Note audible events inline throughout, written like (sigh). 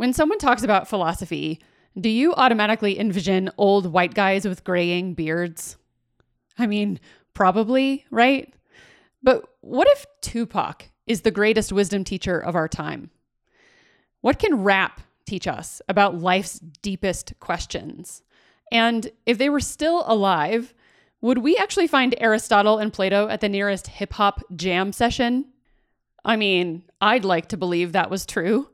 When someone talks about philosophy, do you automatically envision old white guys with graying beards? I mean, probably, right? But what if Tupac is the greatest wisdom teacher of our time? What can rap teach us about life's deepest questions? And if they were still alive, would we actually find Aristotle and Plato at the nearest hip hop jam session? I mean, I'd like to believe that was true.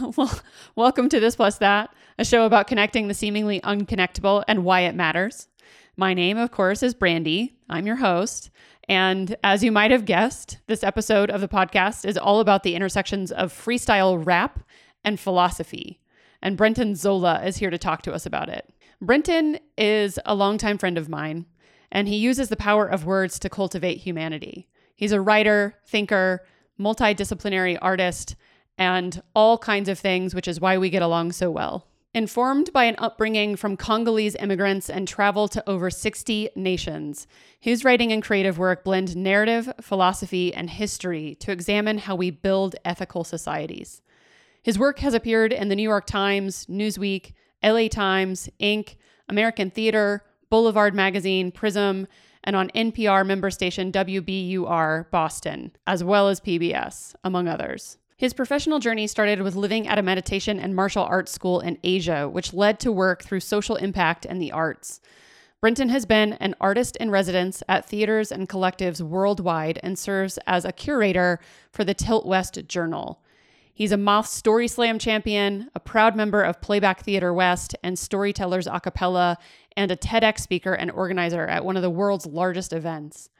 (laughs) well, welcome to This Plus That, a show about connecting the seemingly unconnectable and why it matters. My name, of course, is Brandi. I'm your host. And as you might have guessed, this episode of the podcast is all about the intersections of freestyle rap and philosophy. And Brenton Zola is here to talk to us about it. Brenton is a longtime friend of mine, and he uses the power of words to cultivate humanity. He's a writer, thinker, multidisciplinary artist, and all kinds of things, which is why we get along so well. Informed by an upbringing from Congolese immigrants and travel to over 60 nations, his writing and creative work blend narrative, philosophy, and history to examine how we build ethical societies. His work has appeared in the New York Times, Newsweek, LA Times, Inc., American Theater, Boulevard Magazine, Prism, and on NPR member station WBUR Boston, as well as PBS, among others. His professional journey started with living at a meditation and martial arts school in Asia, which led to work through social impact and the arts. Brenton has been an artist in residence at theaters and collectives worldwide and serves as a curator for the Tilt West Journal. He's a Moth Story Slam champion, a proud member of Playback Theater West and Storytellers a cappella, and a TEDx speaker and organizer at one of the world's largest events.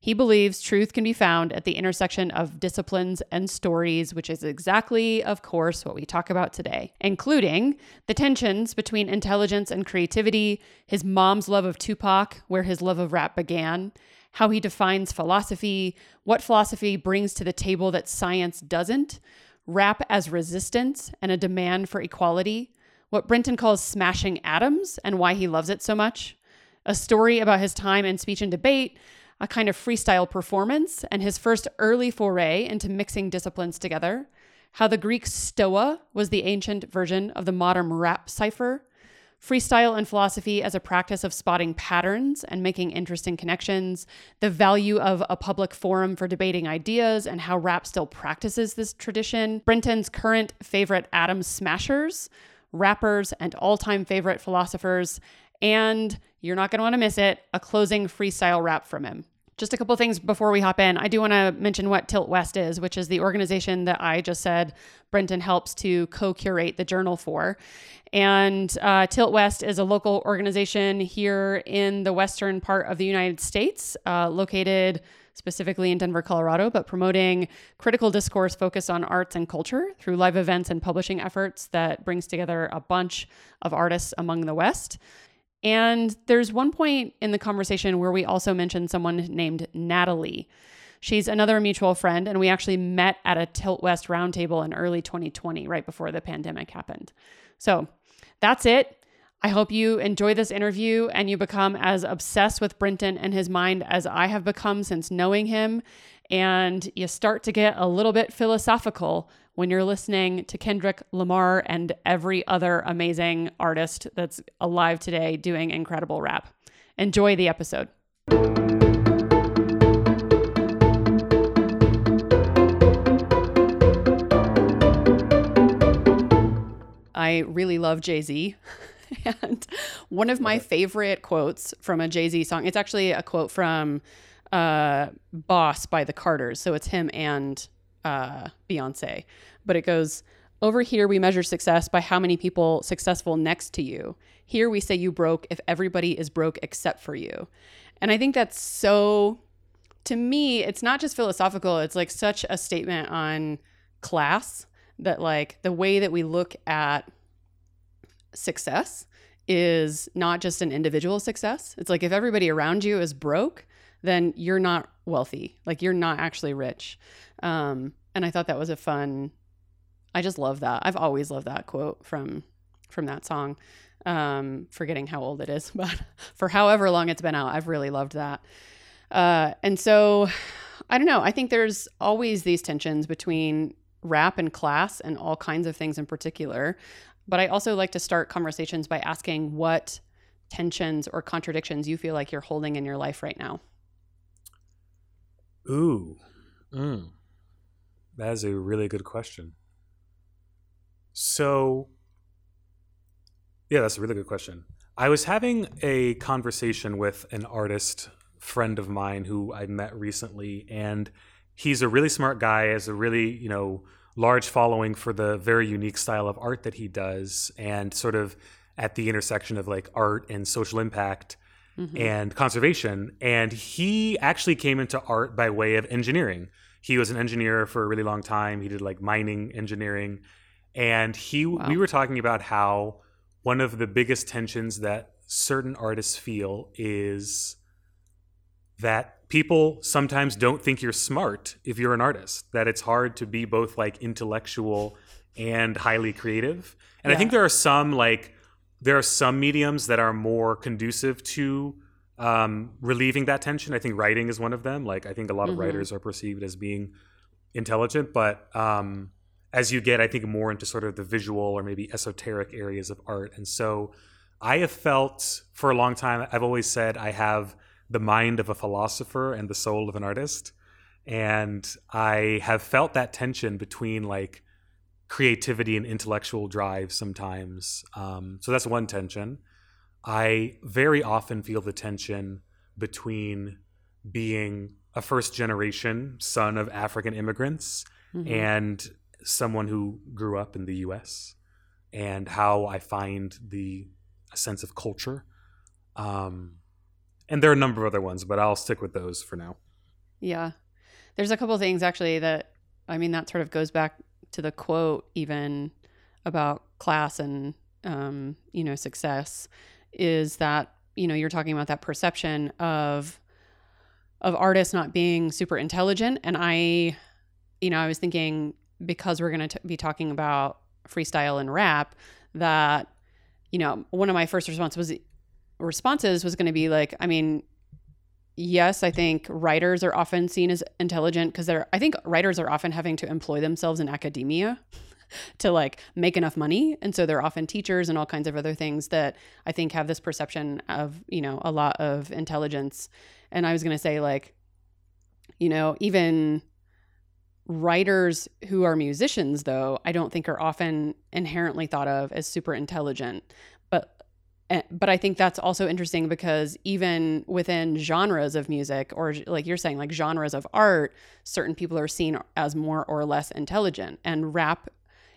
He believes truth can be found at the intersection of disciplines and stories, which is exactly, of course, what we talk about today, including the tensions between intelligence and creativity, his mom's love of Tupac, where his love of rap began, how he defines philosophy, what philosophy brings to the table that science doesn't, rap as resistance and a demand for equality, what Brenton calls smashing atoms and why he loves it so much, a story about his time in speech and debate, a kind of freestyle performance, and his first early foray into mixing disciplines together, how the Greek stoa was the ancient version of the modern rap cipher, freestyle and philosophy as a practice of spotting patterns and making interesting connections, the value of a public forum for debating ideas and how rap still practices this tradition, Brenton's current favorite atom smashers, rappers, and all time favorite philosophers, and you're not going to want to miss it a closing freestyle rap from him. Just a couple things before we hop in. I do want to mention what Tilt West is, which is the organization that I just said Brenton helps to co curate the journal for. And uh, Tilt West is a local organization here in the western part of the United States, uh, located specifically in Denver, Colorado, but promoting critical discourse focused on arts and culture through live events and publishing efforts that brings together a bunch of artists among the West. And there's one point in the conversation where we also mentioned someone named Natalie. She's another mutual friend, and we actually met at a Tilt West roundtable in early 2020, right before the pandemic happened. So that's it. I hope you enjoy this interview and you become as obsessed with Brenton and his mind as I have become since knowing him. And you start to get a little bit philosophical when you're listening to Kendrick Lamar and every other amazing artist that's alive today doing incredible rap. Enjoy the episode. I really love Jay Z. (laughs) and one of my favorite quotes from a Jay Z song, it's actually a quote from uh, Boss by the Carters. So it's him and uh, Beyonce. But it goes, Over here, we measure success by how many people successful next to you. Here, we say you broke if everybody is broke except for you. And I think that's so, to me, it's not just philosophical, it's like such a statement on class that, like, the way that we look at success is not just an individual success. It's like if everybody around you is broke, then you're not wealthy. Like you're not actually rich. Um, and I thought that was a fun. I just love that. I've always loved that quote from from that song. Um, forgetting how old it is, (laughs) but for however long it's been out, I've really loved that. Uh, and so, I don't know. I think there's always these tensions between rap and class and all kinds of things in particular. But I also like to start conversations by asking what tensions or contradictions you feel like you're holding in your life right now. Ooh. Mm. That is a really good question. So, yeah, that's a really good question. I was having a conversation with an artist friend of mine who I met recently, and he's a really smart guy, has a really, you know, large following for the very unique style of art that he does, and sort of at the intersection of like art and social impact mm-hmm. and conservation. And he actually came into art by way of engineering. He was an engineer for a really long time. He did like mining engineering. And he wow. we were talking about how one of the biggest tensions that certain artists feel is that people sometimes don't think you're smart if you're an artist that it's hard to be both like intellectual and highly creative and yeah. i think there are some like there are some mediums that are more conducive to um, relieving that tension. I think writing is one of them. Like I think a lot of mm-hmm. writers are perceived as being intelligent, but um, as you get, I think more into sort of the visual or maybe esoteric areas of art, and so I have felt for a long time. I've always said I have the mind of a philosopher and the soul of an artist, and I have felt that tension between like creativity and intellectual drive sometimes. Um, so that's one tension. I very often feel the tension between being a first generation son of African immigrants mm-hmm. and someone who grew up in the US and how I find the sense of culture. Um, and there are a number of other ones, but I'll stick with those for now. Yeah. There's a couple things actually that, I mean, that sort of goes back to the quote even about class and um, you know success is that you know you're talking about that perception of of artists not being super intelligent. And i you know i was thinking because we're going to be talking about freestyle and rap that you know one of my first responses was responses was going to be like i mean yes, I think writers are often seen as intelligent because they're, I think writers are often having to employ themselves in academia (laughs) to like make enough money. And so they're often teachers and all kinds of other things that I think have this perception of, you know, a lot of intelligence. And I was going to say, like, you know, even writers who are musicians, though, I don't think are often inherently thought of as super intelligent. Eh, but I think that's also interesting because even within genres of music, or like you're saying, like genres of art, certain people are seen as more or less intelligent. And rap,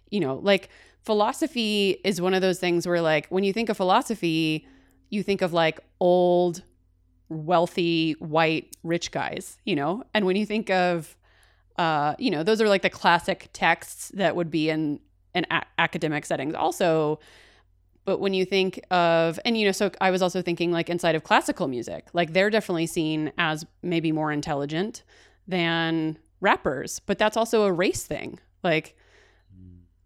you know, like philosophy is one of those things where, like, when you think of philosophy, you think of like old, wealthy, white, rich guys, you know? And when you think of, uh, you know, those are like the classic texts that would be in, in a- academic settings. Also, but when you think of, and you know, so I was also thinking like inside of classical music, like they're definitely seen as maybe more intelligent than rappers, but that's also a race thing. Like,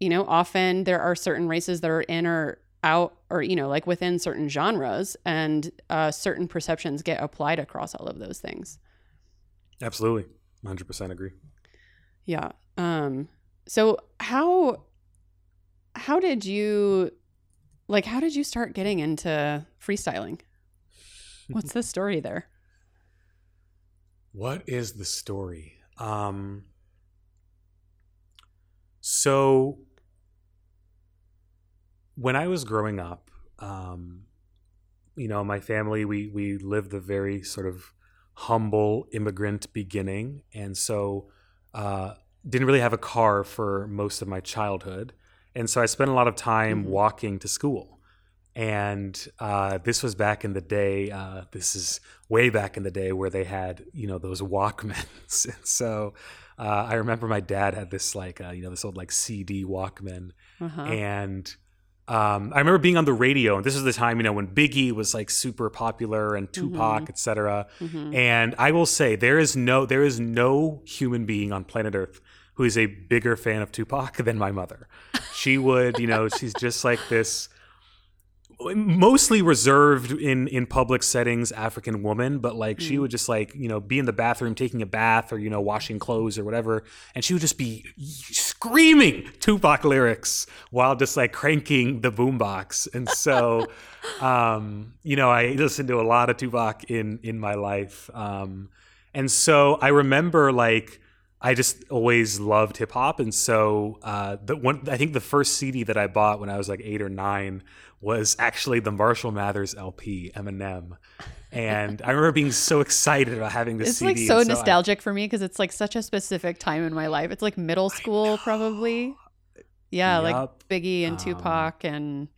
you know, often there are certain races that are in or out or, you know, like within certain genres and uh, certain perceptions get applied across all of those things. Absolutely. 100% agree. Yeah. Um, so how, how did you like, how did you start getting into freestyling? What's the story there? What is the story? Um, so, when I was growing up, um, you know, my family we we lived a very sort of humble immigrant beginning, and so uh, didn't really have a car for most of my childhood. And so I spent a lot of time mm-hmm. walking to school. And uh, this was back in the day. Uh, this is way back in the day where they had, you know, those Walkmans. (laughs) and so uh, I remember my dad had this like, uh, you know, this old like CD Walkman, uh-huh. and um, I remember being on the radio, and this is the time, you know, when Biggie was like super popular and Tupac, mm-hmm. etc. Mm-hmm. And I will say, there is no, there is no human being on planet Earth who is a bigger fan of Tupac than my mother. She would, you know, she's just like this mostly reserved in in public settings african woman but like mm. she would just like you know be in the bathroom taking a bath or you know washing clothes or whatever and she would just be screaming tupac lyrics while just like cranking the boombox and so (laughs) um you know i listened to a lot of tupac in in my life um and so i remember like I just always loved hip hop, and so uh, the one I think the first CD that I bought when I was like eight or nine was actually the Marshall Mathers LP, Eminem. And I remember being so excited about having this it's CD. like so, so nostalgic I, for me because it's like such a specific time in my life. It's like middle school, probably. Yeah, yep. like Biggie and um, Tupac and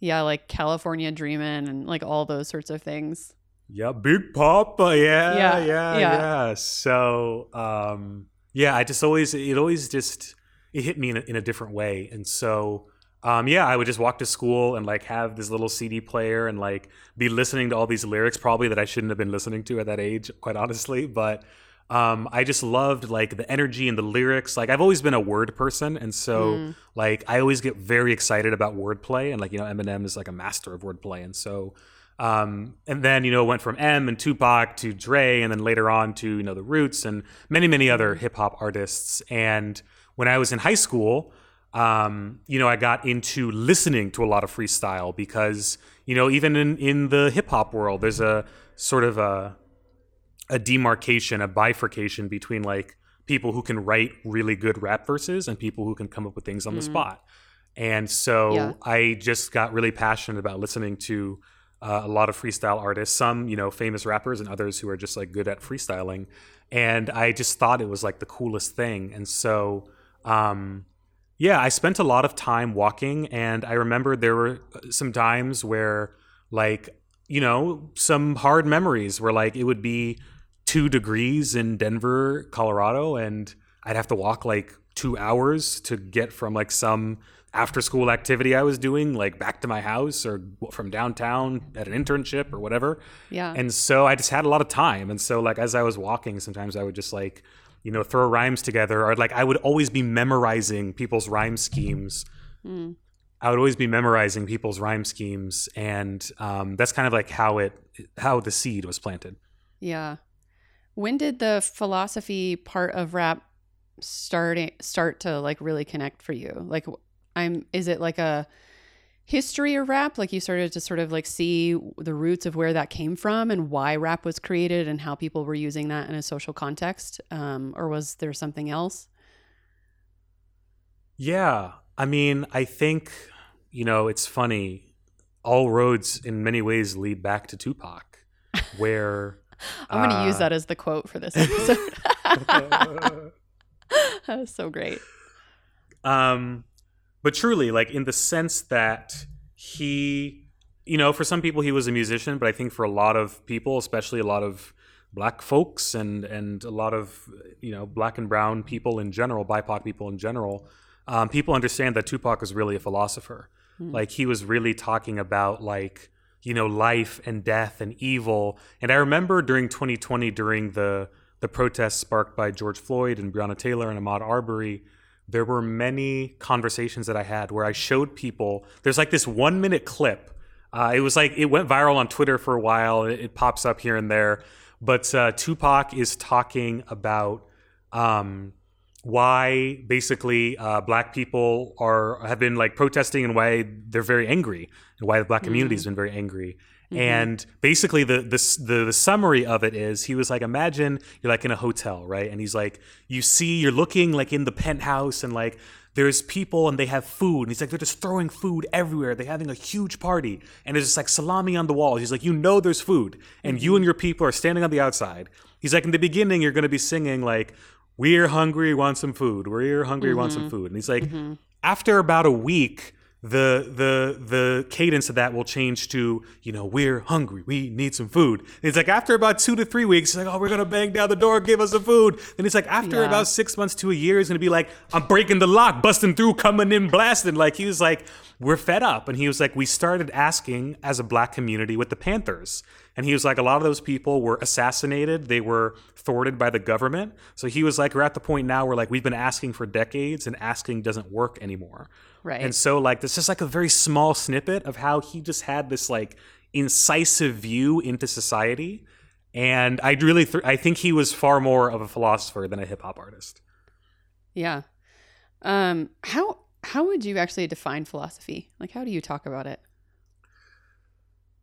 yeah, like California Dreamin' and like all those sorts of things. Yeah, Big Poppa. Yeah, yeah, yeah, yeah. yeah. So, um, yeah, I just always, it always just, it hit me in a, in a different way. And so, um, yeah, I would just walk to school and like have this little CD player and like be listening to all these lyrics, probably that I shouldn't have been listening to at that age, quite honestly. But um, I just loved like the energy and the lyrics. Like I've always been a word person, and so mm. like I always get very excited about wordplay, and like you know Eminem is like a master of wordplay, and so um, and then you know went from Em and Tupac to Dre, and then later on to you know the Roots and many many other hip hop artists. And when I was in high school um, you know, I got into listening to a lot of freestyle because, you know, even in, in the hip hop world, there's a sort of a, a demarcation, a bifurcation between like people who can write really good rap verses and people who can come up with things on mm. the spot. And so yeah. I just got really passionate about listening to uh, a lot of freestyle artists, some, you know, famous rappers and others who are just like good at freestyling. And I just thought it was like the coolest thing. And so, um, yeah, I spent a lot of time walking, and I remember there were uh, some times where, like, you know, some hard memories where, like, it would be two degrees in Denver, Colorado, and I'd have to walk like two hours to get from like some after school activity I was doing, like back to my house or from downtown at an internship or whatever. Yeah. And so I just had a lot of time. And so, like, as I was walking, sometimes I would just like, you know, throw rhymes together, or like I would always be memorizing people's rhyme schemes. Mm. I would always be memorizing people's rhyme schemes, and um, that's kind of like how it how the seed was planted. Yeah. When did the philosophy part of rap starting start to like really connect for you? Like, I'm is it like a history of rap? Like you started to sort of like see the roots of where that came from and why rap was created and how people were using that in a social context? Um, or was there something else? Yeah. I mean, I think, you know, it's funny. All roads in many ways lead back to Tupac, where. (laughs) I'm going to uh, use that as the quote for this episode. (laughs) (laughs) that was so great. Um, but truly like in the sense that he you know for some people he was a musician but i think for a lot of people especially a lot of black folks and and a lot of you know black and brown people in general bipoc people in general um, people understand that tupac was really a philosopher mm. like he was really talking about like you know life and death and evil and i remember during 2020 during the the protests sparked by george floyd and breonna taylor and ahmaud arbery there were many conversations that I had where I showed people. There's like this one minute clip. Uh, it was like it went viral on Twitter for a while. It, it pops up here and there, but uh, Tupac is talking about um, why basically uh, black people are have been like protesting and why they're very angry and why the black community has mm. been very angry. Mm-hmm. And basically, the, the, the the summary of it is he was like, imagine you're like in a hotel, right? And he's like, you see, you're looking like in the penthouse, and like there's people and they have food. And he's like, they're just throwing food everywhere. They're having a huge party, and there's just like salami on the walls. He's like, you know, there's food, and mm-hmm. you and your people are standing on the outside. He's like, in the beginning, you're going to be singing like, "We're hungry, want some food. We're hungry, mm-hmm. want some mm-hmm. food." And he's like, mm-hmm. after about a week the the the cadence of that will change to you know we're hungry we need some food. And it's like after about two to three weeks he's like oh we're gonna bang down the door give us some food. And it's like after yeah. about six months to a year he's gonna be like i'm breaking the lock busting through coming in blasting. Like he was like we're fed up. And he was like we started asking as a black community with the panthers. And he was like a lot of those people were assassinated. They were thwarted by the government. So he was like we're at the point now where like we've been asking for decades and asking doesn't work anymore Right. And so like this is like a very small snippet of how he just had this like incisive view into society. And I really th- I think he was far more of a philosopher than a hip hop artist. Yeah. Um how how would you actually define philosophy? Like how do you talk about it?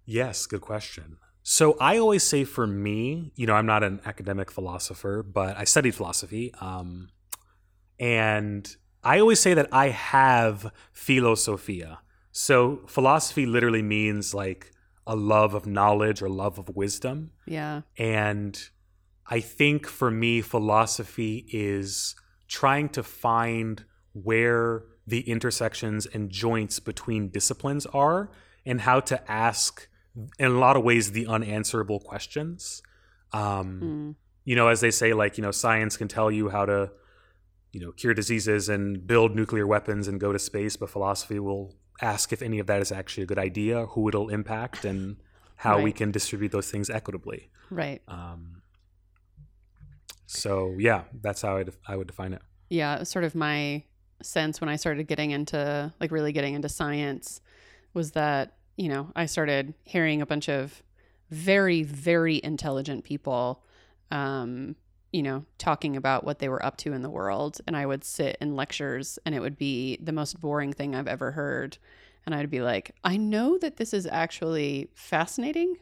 Yes, good question. So I always say for me, you know, I'm not an academic philosopher, but I studied philosophy. Um, and I always say that I have philosophia. So philosophy literally means like a love of knowledge or love of wisdom. Yeah. And I think for me, philosophy is trying to find where the intersections and joints between disciplines are and how to ask, in a lot of ways, the unanswerable questions. Um, Mm. You know, as they say, like, you know, science can tell you how to, you know, cure diseases and build nuclear weapons and go to space, but philosophy will ask if any of that is actually a good idea, who it'll impact, and how we can distribute those things equitably. Right. Um, so yeah, that's how I, def- I would define it. yeah, it sort of my sense when I started getting into like really getting into science was that, you know, I started hearing a bunch of very, very intelligent people, um, you know, talking about what they were up to in the world. And I would sit in lectures and it would be the most boring thing I've ever heard. And I'd be like, I know that this is actually fascinating,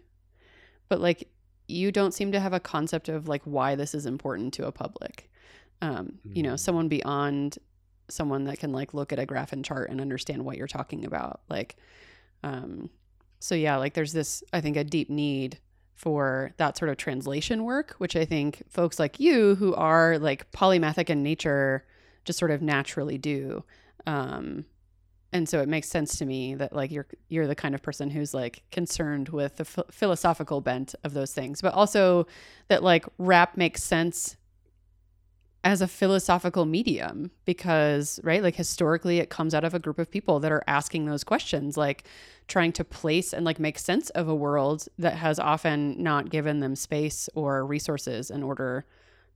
but like, you don't seem to have a concept of like why this is important to a public um, you know, Mm. someone beyond someone that can like look at a graph and chart and understand what you're talking about. Like, um, so yeah, like there's this, I think, a deep need for that sort of translation work, which I think folks like you who are like polymathic in nature just sort of naturally do. Um, and so it makes sense to me that like you're you're the kind of person who's like concerned with the ph- philosophical bent of those things, but also that like rap makes sense as a philosophical medium because right like historically it comes out of a group of people that are asking those questions like trying to place and like make sense of a world that has often not given them space or resources in order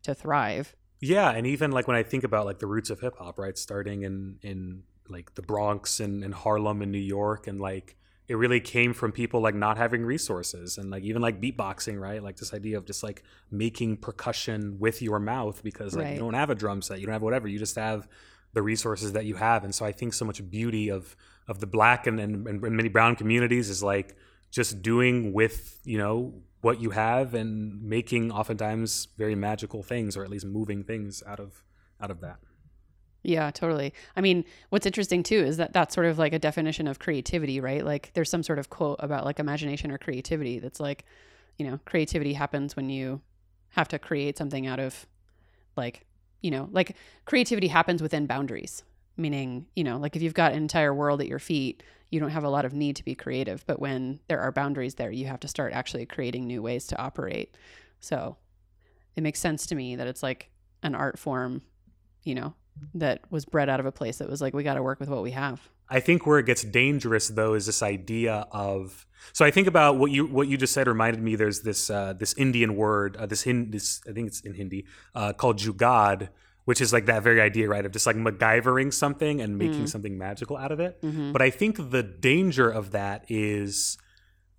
to thrive. Yeah, and even like when I think about like the roots of hip hop, right, starting in in like the Bronx and, and Harlem and New York, and like it really came from people like not having resources and like even like beatboxing, right? Like this idea of just like making percussion with your mouth because like Right. you don't have a drum set, you don't have whatever, you just have the resources that you have. And so I think so much beauty of of the black and, and, and many brown communities is like just doing with, you know, what you have and making oftentimes very magical things or at least moving things out of out of that. Yeah, totally. I mean, what's interesting too is that that's sort of like a definition of creativity, right? Like there's some sort of quote about like imagination or creativity that's like, you know, creativity happens when you have to create something out of like, you know, like creativity happens within boundaries, meaning, you know, like if you've got an entire world at your feet, you don't have a lot of need to be creative, but when there are boundaries there, you have to start actually creating new ways to operate. So, it makes sense to me that it's like an art form, you know, that was bred out of a place that was like we got to work with what we have. I think where it gets dangerous though is this idea of so I think about what you what you just said reminded me there's this uh, this Indian word uh, this Hin this I think it's in Hindi uh, called jugad which is like that very idea right of just like MacGyvering something and making Mm. something magical out of it Mm-hmm. but I think the danger of that is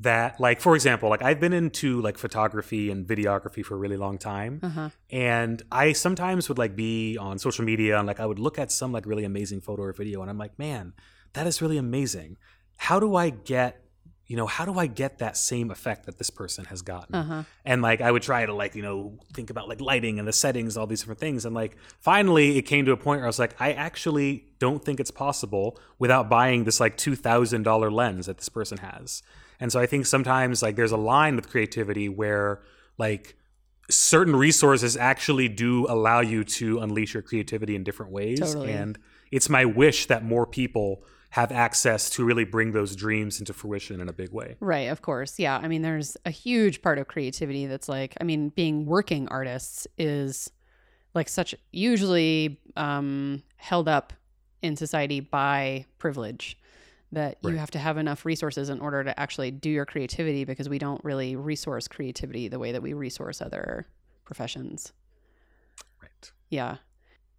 that like for example like I've been into like photography and videography for a really long time Uh-huh. and I sometimes would like be on social media and like I would look at some like really amazing photo or video and I'm like, man, that is really amazing. How do I get, you know, how do I get that same effect that this person has gotten? Uh-huh. And like I would try to like, you know, think about like lighting and the settings, all these different things. And like finally it came to a point where I was like, I actually don't think it's possible without buying this like two thousand dollar lens that this person has. And so I think sometimes like there's a line with creativity where like certain resources actually do allow you to unleash your creativity in different ways. Totally. And it's my wish that more people have access to really bring those dreams into fruition in a big way. Right, of course. Yeah. I mean, there's a huge part of creativity that's like, I mean, being working artists is like such usually um, held up in society by privilege that you have to have enough resources in order to actually do your creativity because we don't really resource creativity the way that we resource other professions. Right. Yeah.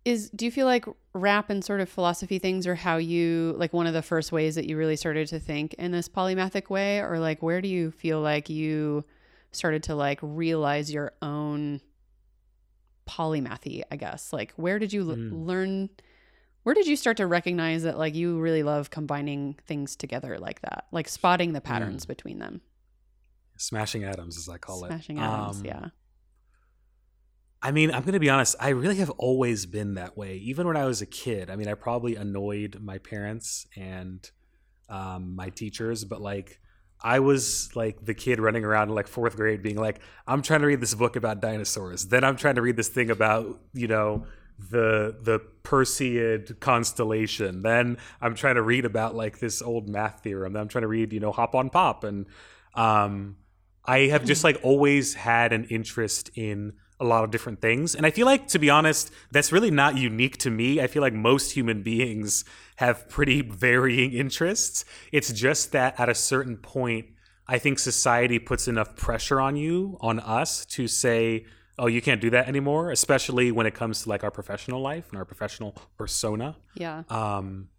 is do you feel like rap and sort of philosophy things are how you like one of the first ways that you really started to think in this polymathic way or like where do you feel like you started to like realize your own polymathy i guess like where did you l- Mm. learn where did you start to recognize that like you really love combining things together like that like spotting the patterns between them Smashing atoms, as I call smashing it. Smashing atoms Um, yeah I mean, I'm going to be honest. I really have always been that way. Even when I was a kid. I mean, I probably annoyed my parents and um, my teachers, but like, I was like the kid running around in like fourth grade, being like, "I'm trying to read this book about dinosaurs. Then I'm trying to read this thing about you know the the Perseid constellation. Then I'm trying to read about like this old math theorem. Then I'm trying to read you know Hop on Pop, and um, I have just like always had an interest in a lot of different things. And I feel like, to be honest, that's really not unique to me. I feel like most human beings have pretty varying interests. It's just that at a certain point, I think society puts enough pressure on you, on us, to say, oh, you can't do that anymore, especially when it comes to like our professional life and our professional persona. Yeah. Um,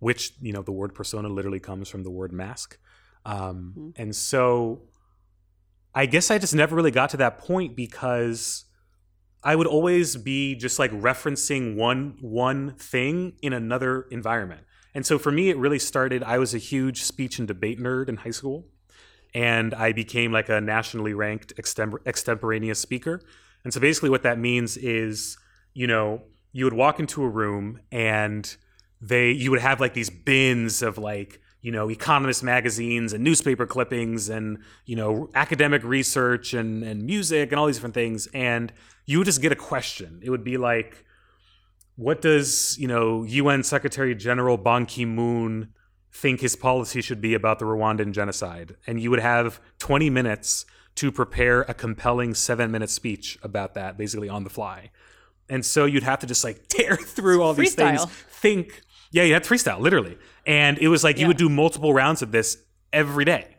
which you know the word persona literally comes from the word mask. Um, Mhm. and so i guess i just never really got to that point because i would always be just like referencing one one thing in another environment. And so for me it really started i was a huge speech and debate nerd in high school and i became like a nationally ranked extem- extemporaneous speaker and so basically what that means is you know you would walk into a room and they you would have like these bins of like you know economist magazines and newspaper clippings and you know academic research and and music and all these different things. And you would just get a question. It would be like what does you know UN Secretary General Ban Ki-moon think his policy should be about the Rwandan genocide? And you would have 20 minutes to prepare a compelling 7 minute speech about that basically on the fly. And so you'd have to just like tear (laughs) through all these things think yeah you had freestyle literally. And it was like you would do multiple rounds of this every day.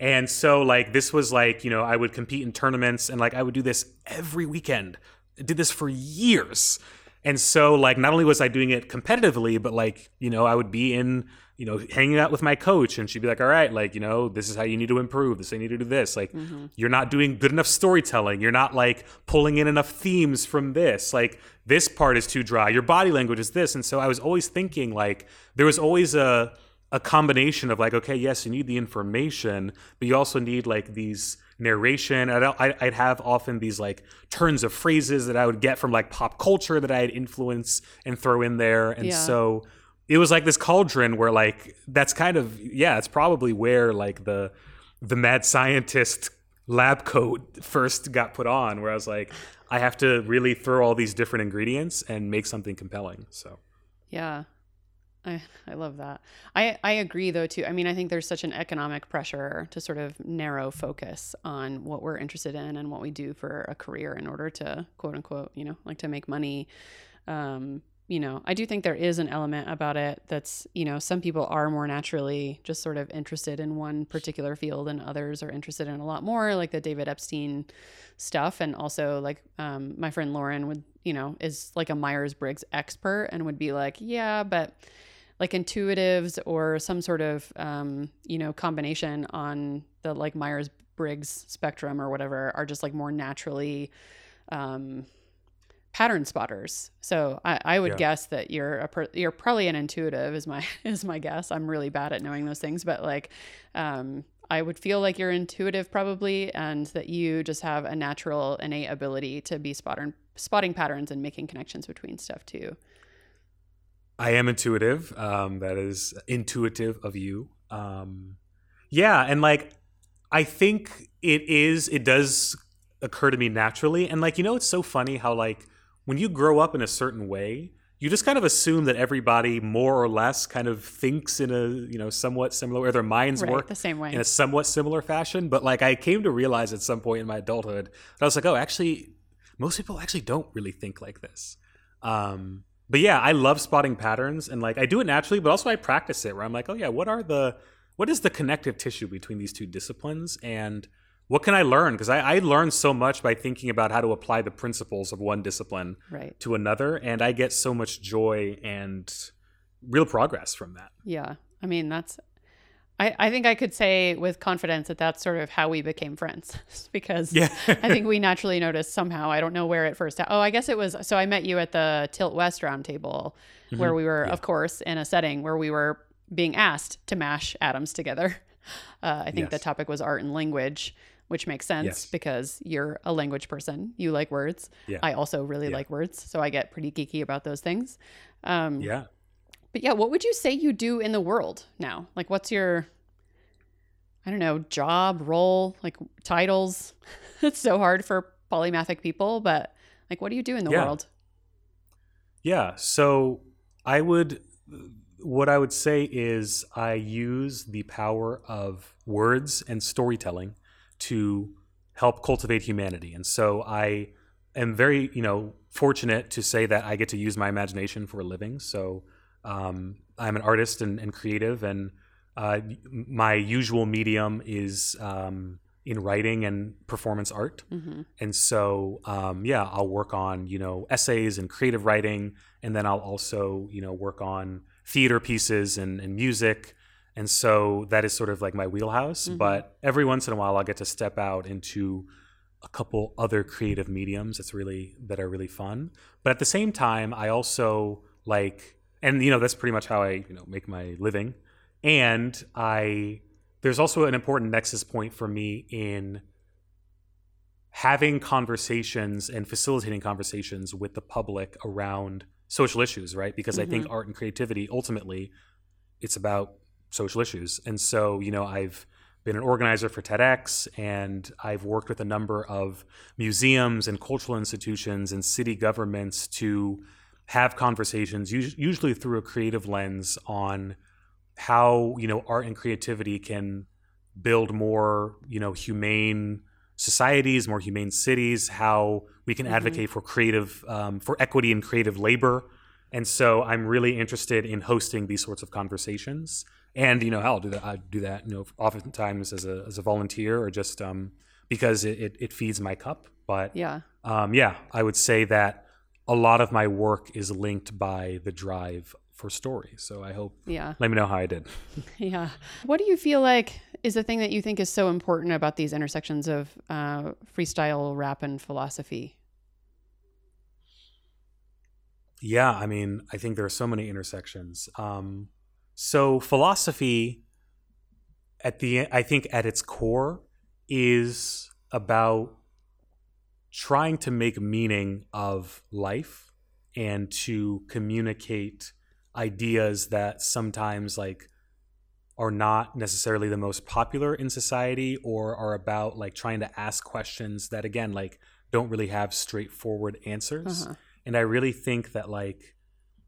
And so like this was like you know i would compete in tournaments and like i would do this every weekend. I did this for years. And so like not only was i doing it competitively but like you know i would be in you know hanging out with my coach and she'd be like all right like you know this is how you need to improve this you need to do this. Like mm-hmm. you're not doing good enough storytelling. You're not like pulling in enough themes from this. Like this part is too dry. Your body language is this. And so i was always thinking like there was always a a combination of like okay yes you need the information but you also need like these narration. I'd, I'd I'd have often these like turns of phrases that i would get from like pop culture that i'd influence and throw in there. And Yeah. so it was like this cauldron where like that's kind of yeah it's probably where like the the mad scientist lab coat first got put on where i was like i have to really throw all these different ingredients and make something compelling so Yeah. I, I love that. I, I agree though too. I mean, I think there's such an economic pressure to sort of narrow focus on what we're interested in and what we do for a career in order to quote unquote, you know, like to make money. Um, you know, I do think there is an element about it that's, you know, some people are more naturally just sort of interested in one particular field and others are interested in a lot more, like the David Epstein stuff. And also, like, um, my friend Lauren would, you know, is like a Myers Briggs expert and would be like, yeah, but like intuitives or some sort of, um, you know, combination on the like Myers Briggs spectrum or whatever are just like more naturally, um, pattern spotters. So I, I would Yeah. guess that you're a per- you're probably an intuitive is my (laughs) is my guess. I'm really bad at knowing those things, but like um, I would feel like you're intuitive probably, and that you just have a natural innate ability to be spotting spotting patterns and making connections between stuff too. I am intuitive. Um, that is intuitive of you. Um, yeah, and like I think it is. It does occur to me naturally, and like you know, it's so funny how like when you grow up in a certain way, you just kind of assume that everybody more or less kind of thinks in a you know somewhat similar, or their minds Right, work the same way. in a somewhat similar fashion. But like I came to realize at some point in my adulthood that I was like, oh, actually, most people actually don't really think like this. Um, but yeah, I love spotting patterns and like I do it naturally, but also I practice it where I'm like, oh yeah, what are the what is the connective tissue between these two disciplines? And what can I learn? Because I, I learn so much by thinking about how to apply the principles of one discipline Right. to another, and I get so much joy and real progress from that. Yeah. I mean, that's, I, I think I could say with confidence that that's sort of how we became friends (laughs) because Yeah. I think we naturally noticed somehow. I don't know where it first. Oh, I guess it was. So I met you at the Tilt West roundtable where we were, of course, in a setting where we were being asked to mash atoms together. (laughs) Uh, I think the topic was art and language, which makes sense Yes. because you're a language person. You like words. Yeah. I also really Yeah. like words. So I get pretty geeky about those things. Um, yeah. but yeah, what would you say you do in the world now? Like, what's your, I don't know, job, role, like titles? (laughs) it's so hard for polymathic people, but like, what do you do in the Yeah. world? Yeah. So I would, what I would say is I use the power of words and storytelling to help cultivate humanity. And so I am very, you know, fortunate to say that I get to use my imagination for a living. So um, I'm an artist and, and creative, and uh, my usual medium is um, in writing and performance art. hmm And so, um, yeah, I'll work on, you know, essays and creative writing. And then I'll also, you know, work on theater pieces and, and music. And so that is sort of like my wheelhouse. Mhm. But every once in a while, I'll get to step out into a couple other creative mediums that's really, that are really fun. But at the same time, I also like, and, you know, that's pretty much how I, you know, make my living. And I, there's also an important nexus point for me in having conversations and facilitating conversations with the public around social issues, right? Because I think art and creativity ultimately it's about social issues. And so, you know, I've been an organizer for TEDx and I've worked with a number of museums and cultural institutions and city governments to have conversations usually through a creative lens on how, you know, art and creativity can build more, you know, humane societies, more humane cities, how we can Mhm. advocate for creative, um, for equity in creative labor. And so I'm really interested in hosting these sorts of conversations. And, you know, I'll do that. I do that, you know, oftentimes as a, as a volunteer or just um, because it, it, it feeds my cup. But Yeah. um, yeah, I would say that a lot of my work is linked by the drive for story. So I hope, Yeah. let me know how I did. (laughs) Yeah. What do you feel like is the thing that you think is so important about these intersections of uh, freestyle rap and philosophy? Yeah, I mean, I think there are so many intersections. Um, so philosophy, at the I think at its core, is about trying to make meaning of life and to communicate ideas that sometimes like are not necessarily the most popular in society or are about like trying to ask questions that again like don't really have straightforward answers Uh-huh. and I really think that like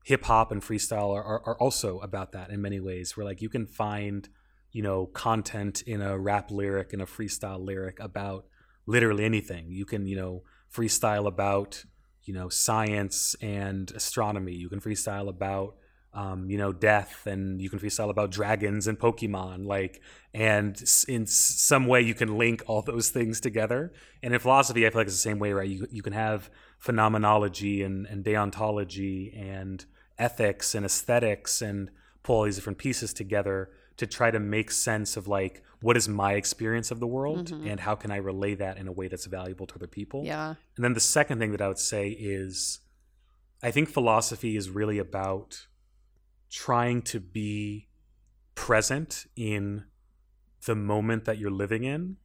hip hop and freestyle are, are, are also about that in many ways, where like you can find, you know, content in a rap lyric and a freestyle lyric about literally anything. You can, you know, freestyle about, you know, science and astronomy. You can freestyle about, um, you know, death, and you can freestyle about dragons and Pokemon. Like, and in some way, you can link all those things together. And in philosophy, I feel like it's the same way, right? You you can have phenomenology and, and deontology and ethics and aesthetics and pull all these different pieces together to try to make sense of like what is my experience of the world Mhm. and how can I relay that in a way that's valuable to other people. Yeah. And then the second thing that I would say is I think philosophy is really about trying to be present in the moment that you're living in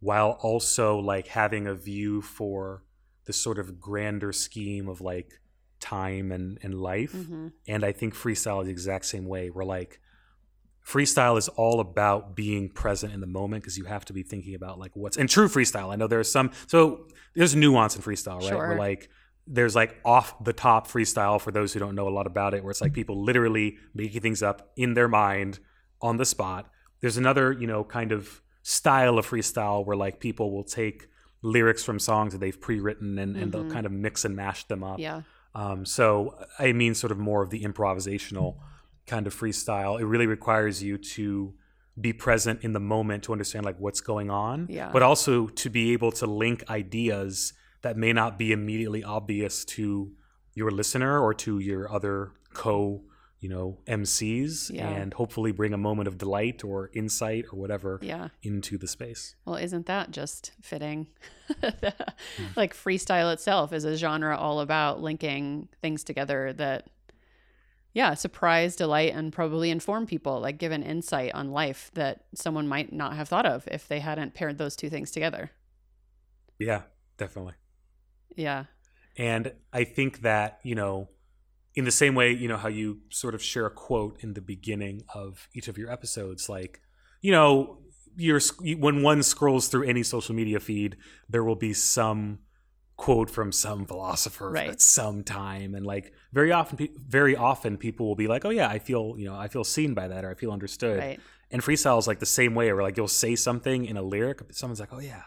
while also like having a view for the sort of grander scheme of like time and, and life. hmm And I think freestyle is the exact same way. Where like freestyle is all about being present in the moment because you have to be thinking about like what's and true freestyle. I know there's some so there's nuance in freestyle, right? Sure. Where like there's like off the top freestyle for those who don't know a lot about it, where it's like people literally making things up in their mind on the spot. There's another, you know, kind of style of freestyle where like people will take lyrics from songs that they've pre-written and, and they'll kind of mix and mash them up. Yeah. Um, so I mean, sort of more of the improvisational kind of freestyle. It really requires you to be present in the moment to understand like what's going on Yeah. but also to be able to link ideas that may not be immediately obvious to your listener or to your other co you know mcs Yeah. and hopefully bring a moment of delight or insight or whatever Yeah. into the space Well, isn't that just fitting? (laughs) Hmm. like freestyle itself is a genre all about linking things together that, yeah, surprise, delight, and probably inform people, like give an insight on life that someone might not have thought of if they hadn't paired those two things together. yeah definitely Yeah. And I think that, you know, in the same way, you know, how you sort of share a quote in the beginning of each of your episodes, like, you know, you're, when one scrolls through any social media feed, there will be some quote from some philosopher Right. at some time and like very often very often people will be like oh yeah i feel you know i feel seen by that or i feel understood Right. and freestyle is like the same way where like you'll say something in a lyric but someone's like oh yeah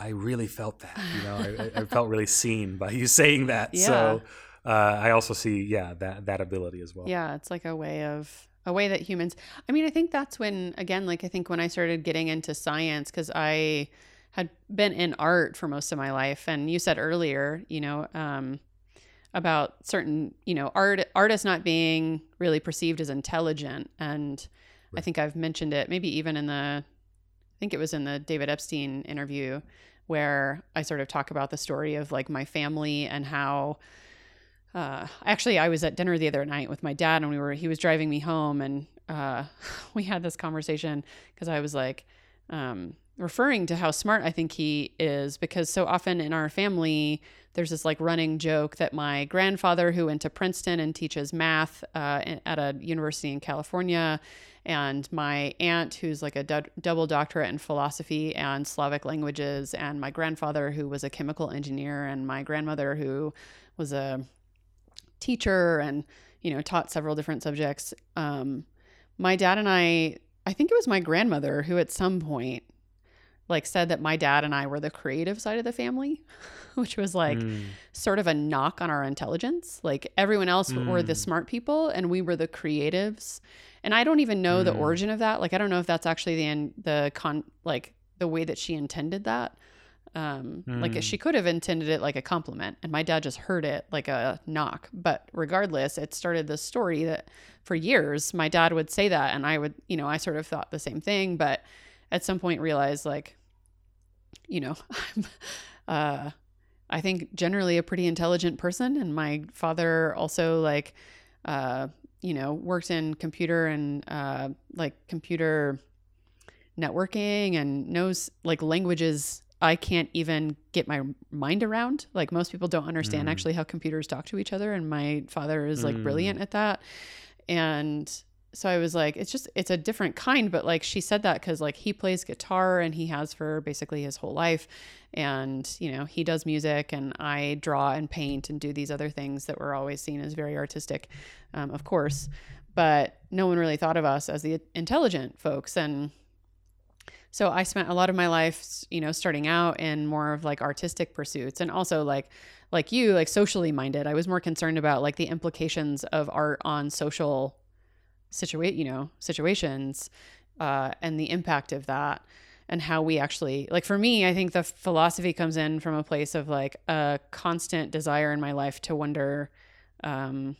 i really felt that you know I, I- (laughs) felt really seen by you saying that. So uh, i also see yeah that that ability as well. Yeah, it's like a way of a way that humans. I mean, I think that's when again, like I think when I started getting into science because I had been in art for most of my life, and you said earlier, you know, um, about certain, you know, art artists not being really perceived as intelligent, and I think I've mentioned it maybe even in the, I think it was in the David Epstein interview where I sort of talk about the story of like my family and how uh, actually i was at dinner the other night with my dad and we were he was driving me home and uh, (laughs) we had this conversation because i was like um, referring to how smart i think he is because so often in our family there's this like running joke that my grandfather who went to princeton and teaches math uh, at a university in california and my aunt who's like a double doctorate in philosophy and slavic languages and my grandfather who was a chemical engineer and my grandmother who was a teacher and you know taught several different subjects um my dad and i i think it was my grandmother who at some point like said that my dad and i were the creative side of the family (laughs) which was like Mm. sort of a knock on our intelligence like everyone else were the Mm. smart people and we were the creatives and i don't even know the Mm. origin of that like i don't know if that's actually the the con like the way that she intended that um like Mm. she could have intended it like a compliment and my dad just heard it like a knock but regardless it started this story that for years my dad would say that and i would you know i sort of thought the same thing but at some point realized like you know (laughs) i'm uh i think generally a pretty intelligent person and my father also like uh you know worked in computer and uh like computer networking and knows like languages I can't even get my mind around. Like most people don't understand Mm. actually how computers talk to each other and my father is like Mm. brilliant at that. And so I was like it's just it's a different kind but like she said that cuz like he plays guitar and he has for basically his whole life. And you know he does music and I draw and paint and do these other things that were always seen as very artistic um, of course. But no one really thought of us as the intelligent folks. And so I spent a lot of my life, you know, starting out in more of like artistic pursuits and also like like you, like socially minded. I was more concerned about like the implications of art on social situate, you know, situations uh and the impact of that and how we actually like for me, I think the philosophy comes in from a place of like a constant desire in my life to wonder um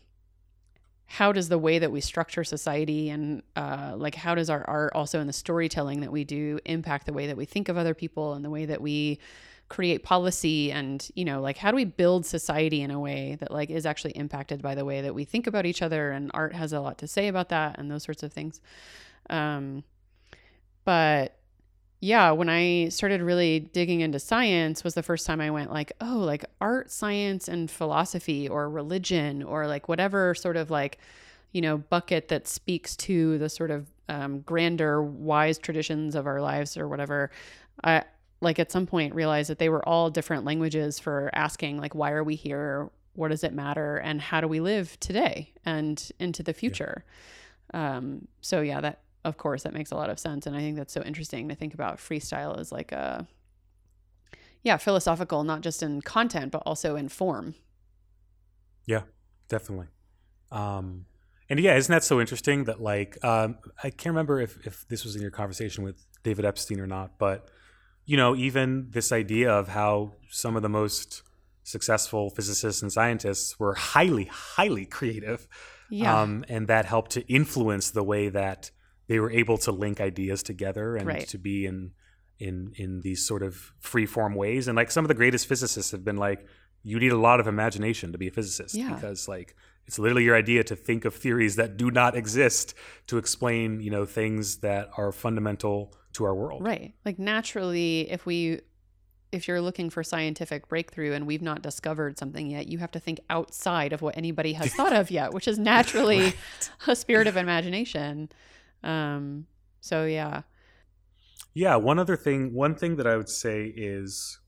how does the way that we structure society and uh, like how does our art also in the storytelling that we do impact the way that we think of other people and the way that we create policy and you know like how do we build society in a way that like is actually impacted by the way that we think about each other and art has a lot to say about that and those sorts of things. Um but yeah when i started really digging into science was the first time i went like oh like art science and philosophy or religion or like whatever sort of like you know bucket that speaks to the sort of um, grander wise traditions of our lives or whatever. I like at some point realized that they were all different languages for asking like why are we here? What does it matter? And how do we live today and into the future? Um so yeah that of course that makes a lot of sense. And i think that's so interesting to think about freestyle as like a yeah philosophical not just in content but also in form. Yeah, definitely. Um And yeah, isn't that so interesting that like um, I can't remember if if this was in your conversation with David Epstein or not, but you know, even this idea of how some of the most successful physicists and scientists were highly, highly creative, Yeah. um, and that helped to influence the way that they were able to link ideas together and Right. to be in in in these sort of free form ways. And like some of the greatest physicists have been like, you need a lot of imagination to be a physicist Yeah. because like it's literally your idea to think of theories that do not exist to explain you know things that are fundamental to our world. Right. Like naturally, if we if you're looking for scientific breakthrough and we've not discovered something yet, you have to think outside of what anybody has thought of yet, which is (laughs) naturally a spirit of imagination. Um so yeah. Yeah, one other thing, one thing that I would say is,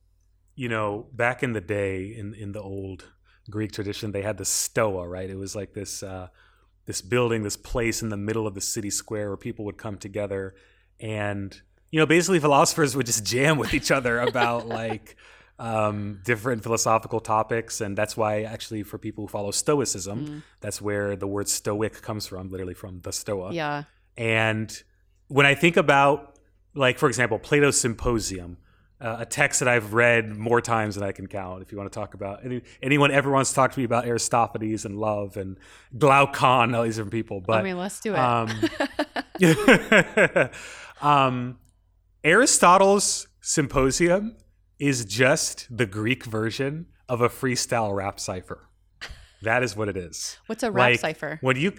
you know, back in the day in in the old Greek tradition, they had the Stoa, right? It was like this uh, this building, this place in the middle of the city square where people would come together, and you know, basically philosophers would just jam with each other about (laughs) like um, different philosophical topics, and that's why actually for people who follow Stoicism, Mm. that's where the word Stoic comes from, literally from the Stoa. Yeah. And when I think about, like, for example, Plato's Symposium, uh, a text that I've read more times than I can count. If you want to talk about any, anyone ever wants to talk to me about Aristophanes and love and Glaucon, all these different people. But I mean, let's do it. um, (laughs) (laughs) um, Aristotle's Symposium is just the Greek version of a freestyle rap cipher. That is what it is. What's a rap like, cipher? When you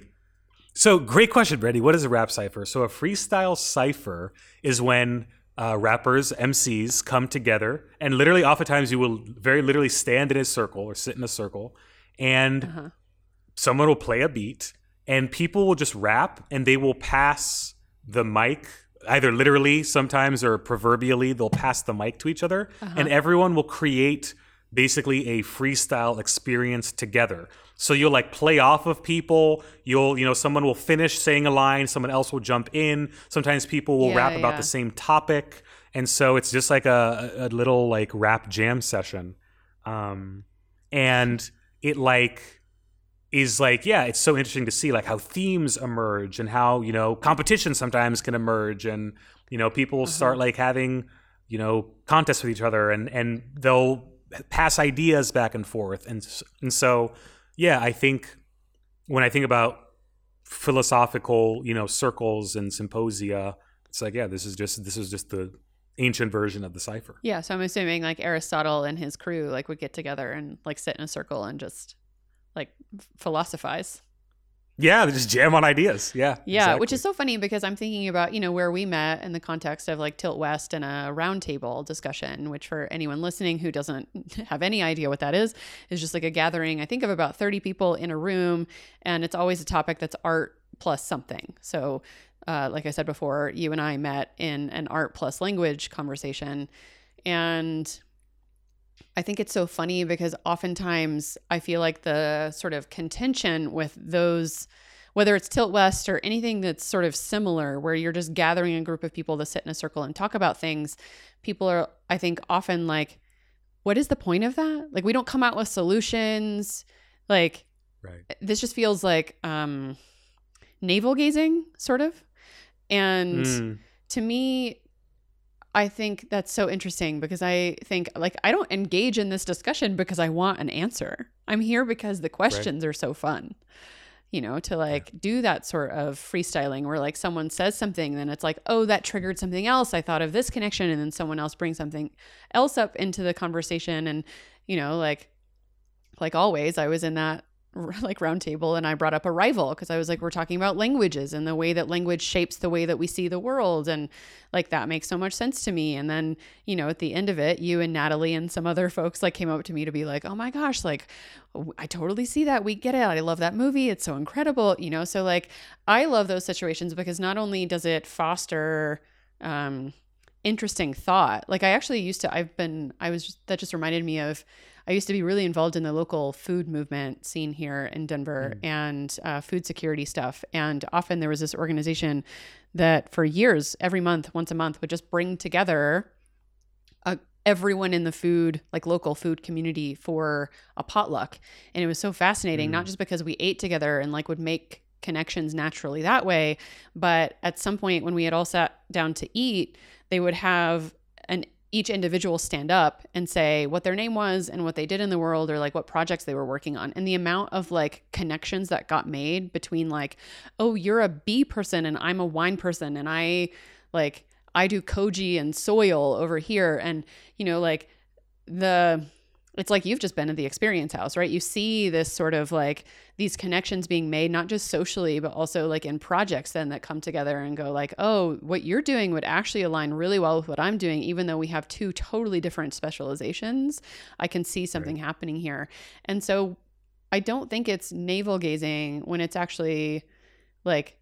so great question, Brandi. What is a rap cipher? So a freestyle cipher is when uh, rappers, MCs come together, and literally, oftentimes, you will very literally stand in a circle or sit in a circle, and Uh-huh. someone will play a beat, and people will just rap, and they will pass the mic. Either literally, sometimes, or proverbially, they'll pass the mic to each other, and everyone will create basically a freestyle experience together. So you'll like play off of people. You'll, you know, someone will finish saying a line, someone else will jump in. Sometimes people will Yeah, rap about yeah. the same topic. And so it's just like a, a little like rap jam session. Um, and it like is like, yeah, it's so interesting to see like how themes emerge and how, you know, competition sometimes can emerge and, you know, people will start like having, you know, contests with each other and, and they'll pass ideas back and forth. And, and so, yeah, I think when I think about philosophical, you know, circles and symposia, it's like, yeah, this is just this is just the ancient version of the cipher. Yeah, so I'm assuming like Aristotle and his crew like would get together and like sit in a circle and just like philosophize. Yeah, they just jam on ideas. Yeah. Yeah, which is so funny because I'm thinking about, you know, where we met in the context of like Tilt West and a roundtable discussion, which for anyone listening who doesn't (laughs) have any idea what that is, is just like a gathering, I think of about 30 people in a room. And it's always a topic that's art plus something. So, uh, like I said before, you and I met in an art plus language conversation. And I think it's so funny because oftentimes I feel like the sort of contention with those, whether it's Tilt West or anything that's sort of similar, where you're just gathering a group of people to sit in a circle and talk about things, people are, I think, often like, what is the point of that? Like, we don't come out with solutions. Like, right. this just feels like um, navel gazing, sort of. And Mm, to me i think that's so interesting because i think like i don't engage in this discussion because i want an answer. I'm here because the questions are so fun you know to like do that sort of freestyling where like someone says something then it's like oh that triggered something else. I thought of this connection and then someone else brings something else up into the conversation. And you know like like always i was in that (laughs) like roundtable and I brought up Arrival because I was like, we're talking about languages and the way that language shapes the way that we see the world. And like that makes so much sense to me. And then, you know, at the end of it, you and Natalie and some other (laughs) folks like came up to me to be like, oh my gosh, like I totally see that. We get it. I love that movie. It's so incredible. You know, so like I love those situations because not only does it foster um interesting thought. Like I actually used to I've been I was that just reminded me of I used to be really involved in the local food movement scene here in Denver and uh, food security stuff. And often there was this organization that for years, every month, once a month, would just bring together uh, everyone in the food, like local food community for a potluck. And it was so fascinating, not just because we ate together and like would make connections naturally that way. But at some point when we had all sat down to eat, they would have each individual stand up and say what their name was and what they did in the world or like what projects they were working on. And the amount of like connections that got made between like oh you're a bee person and i'm a wine person and i like i do koji and soil over here and you know like the it's like you've just been at the experience house, right? You see this sort of like these connections being made, not just socially, but also like in projects then that come together and go like, oh, what you're doing would actually align really well with what I'm doing, even though we have two totally different specializations. I can see something right. happening here. And so I don't think it's navel gazing when it's actually like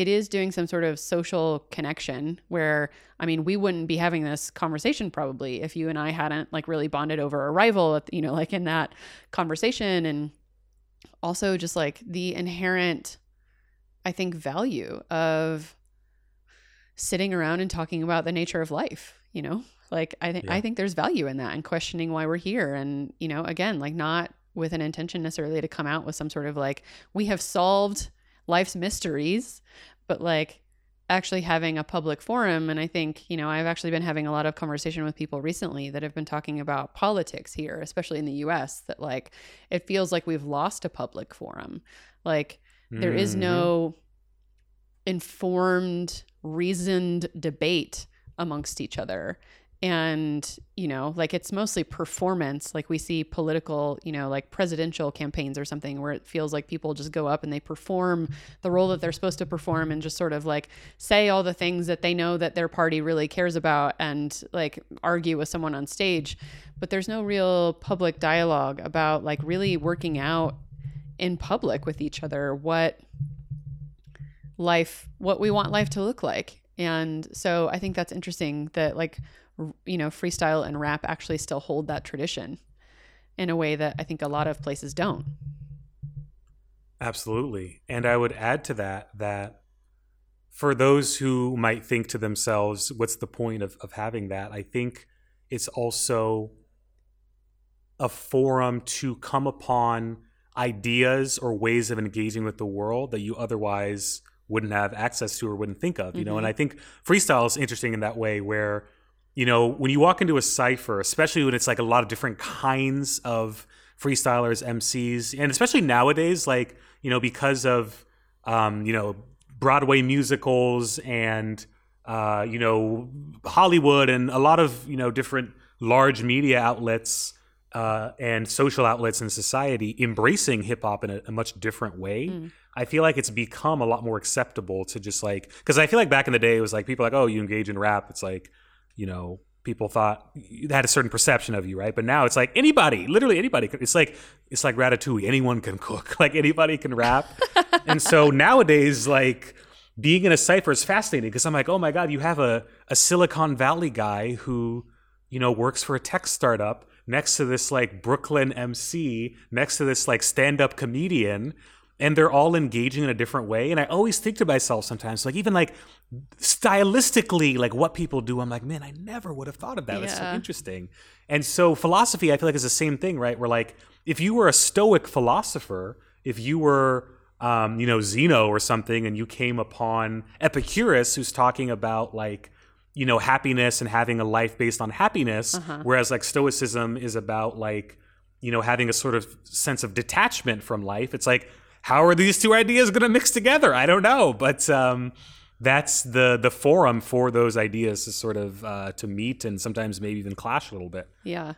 it is doing some sort of social connection where i mean we wouldn't be having this conversation probably if you and i hadn't like really bonded over Arrival you know like in that conversation. And also just like the inherent i think value of sitting around and talking about the nature of life you know? Like i think yeah. i think there's value in that and questioning why we're here. And you know again like not with an intention necessarily to come out with some sort of like we have solved life's mysteries, but like actually having a public forum and i think you know i've actually been having a lot of conversation with people recently that have been talking about politics here especially in the us that like it feels like we've lost a public forum like mm-hmm. there is no mm-hmm. informed reasoned debate amongst each other and you know like it's mostly performance. Like we see political you know like presidential campaigns or something where it feels like people just go up and they perform the role that they're supposed to perform and just sort of like say all the things that they know that their party really cares about and like argue with someone on stage. But there's no real public dialogue about like really working out in public with each other what life what we want life to look like. And so i think that's interesting that like you know, freestyle and rap actually still hold that tradition in a way that I think a lot of places don't. Absolutely. And I would add to that that for those who might think to themselves, what's the point of, of having that? I think it's also a forum to come upon ideas or ways of engaging with the world that you otherwise wouldn't have access to or wouldn't think of, you mm-hmm. know? And mm-hmm. I think freestyle is interesting in that way where you know, when you walk into a cipher, especially when it's like a lot of different kinds of freestylers, MCs, and especially nowadays, like, you know, because of, um, you know, Broadway musicals and, uh, you know, Hollywood and a lot of, you know, different large media outlets uh, and social outlets in society embracing hip hop in a, a, much different way. Mm. I feel like it's become a lot more acceptable to just like, because I feel like back in the day, it was like people like, oh, you engage in rap. It's like, you know, people thought you had a certain perception of you, right? But now it's like anybody, literally anybody. It's like it's like Ratatouille. Anyone can cook. (laughs) Like anybody can rap. (laughs) and so nowadays, like being in a cipher is fascinating because I'm like, oh my god, you have a a Silicon Valley guy who you know works for a tech startup next to this like Brooklyn MC, next to this like stand up comedian and they're all engaging in a different way. And I always think to myself sometimes, like even like stylistically, like what people do, I'm like, man, I never would have thought of that. Yeah. That's so interesting. And so philosophy, I feel like is the same thing, right? Where like if you were a Stoic philosopher, if you were um, you know, Zeno or something, and you came upon Epicurus, who's talking about like, you know, happiness and having a life based on happiness, uh-huh. whereas like Stoicism is about like, you know, having a sort of sense of detachment from life. It's like how are these two ideas going to mix together? I don't know, but um, that's the the forum for those ideas to sort of uh, to meet and sometimes maybe even clash a little bit. Yeah,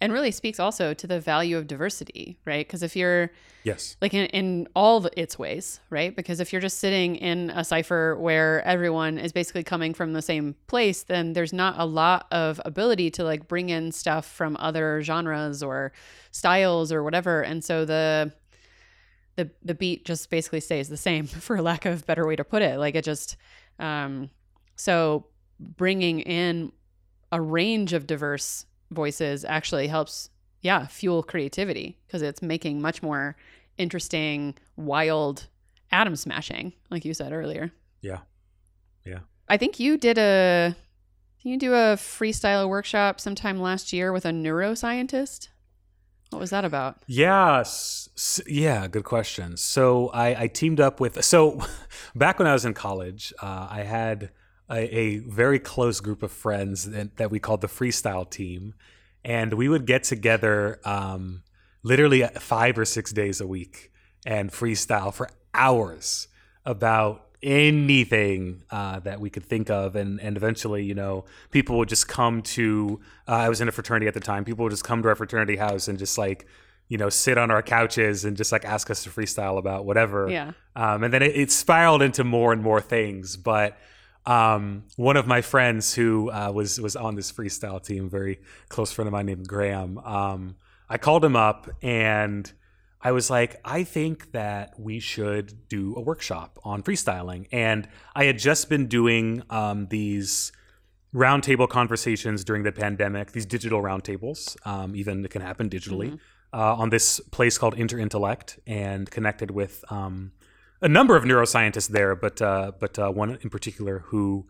and really speaks also to the value of diversity, right? Because if you're yes, like in, in all its ways, right? Because if you're just sitting in a cipher where everyone is basically coming from the same place, then there's not a lot of ability to like bring in stuff from other genres or styles or whatever, and so the the the beat just basically stays the same (laughs) for lack of better way to put it. Like it just um so bringing in a range of diverse voices actually helps yeah fuel creativity because it's making much more interesting wild atom smashing like you said earlier. Yeah. Yeah. I think you did a you do a freestyle workshop sometime last year with a neuroscientist What was that about? Yes. yeah, good question. So I, I teamed up with so (laughs) back when I was in college, uh, I had a, a very close group of friends that, that we called the freestyle team, and we would get together um, literally five or six days a week and freestyle for hours about anything uh, that we could think of. And and eventually you know people would just come to uh, i was in a fraternity at the time. People would just come to our fraternity house and just like you know sit on our couches and just like ask us to freestyle about whatever. Yeah. um, and then it, it spiraled into more and more things. But um, one of my friends who uh, was was on this freestyle team very close friend of mine named graham um, i called him up and I was like, I think that we should do a workshop on freestyling. And I had just been doing um, these roundtable conversations during the pandemic, these digital roundtables, um, even it can happen digitally, uh, on this place called Interintellect and connected with um, a number of neuroscientists there, but, uh, but uh, one in particular who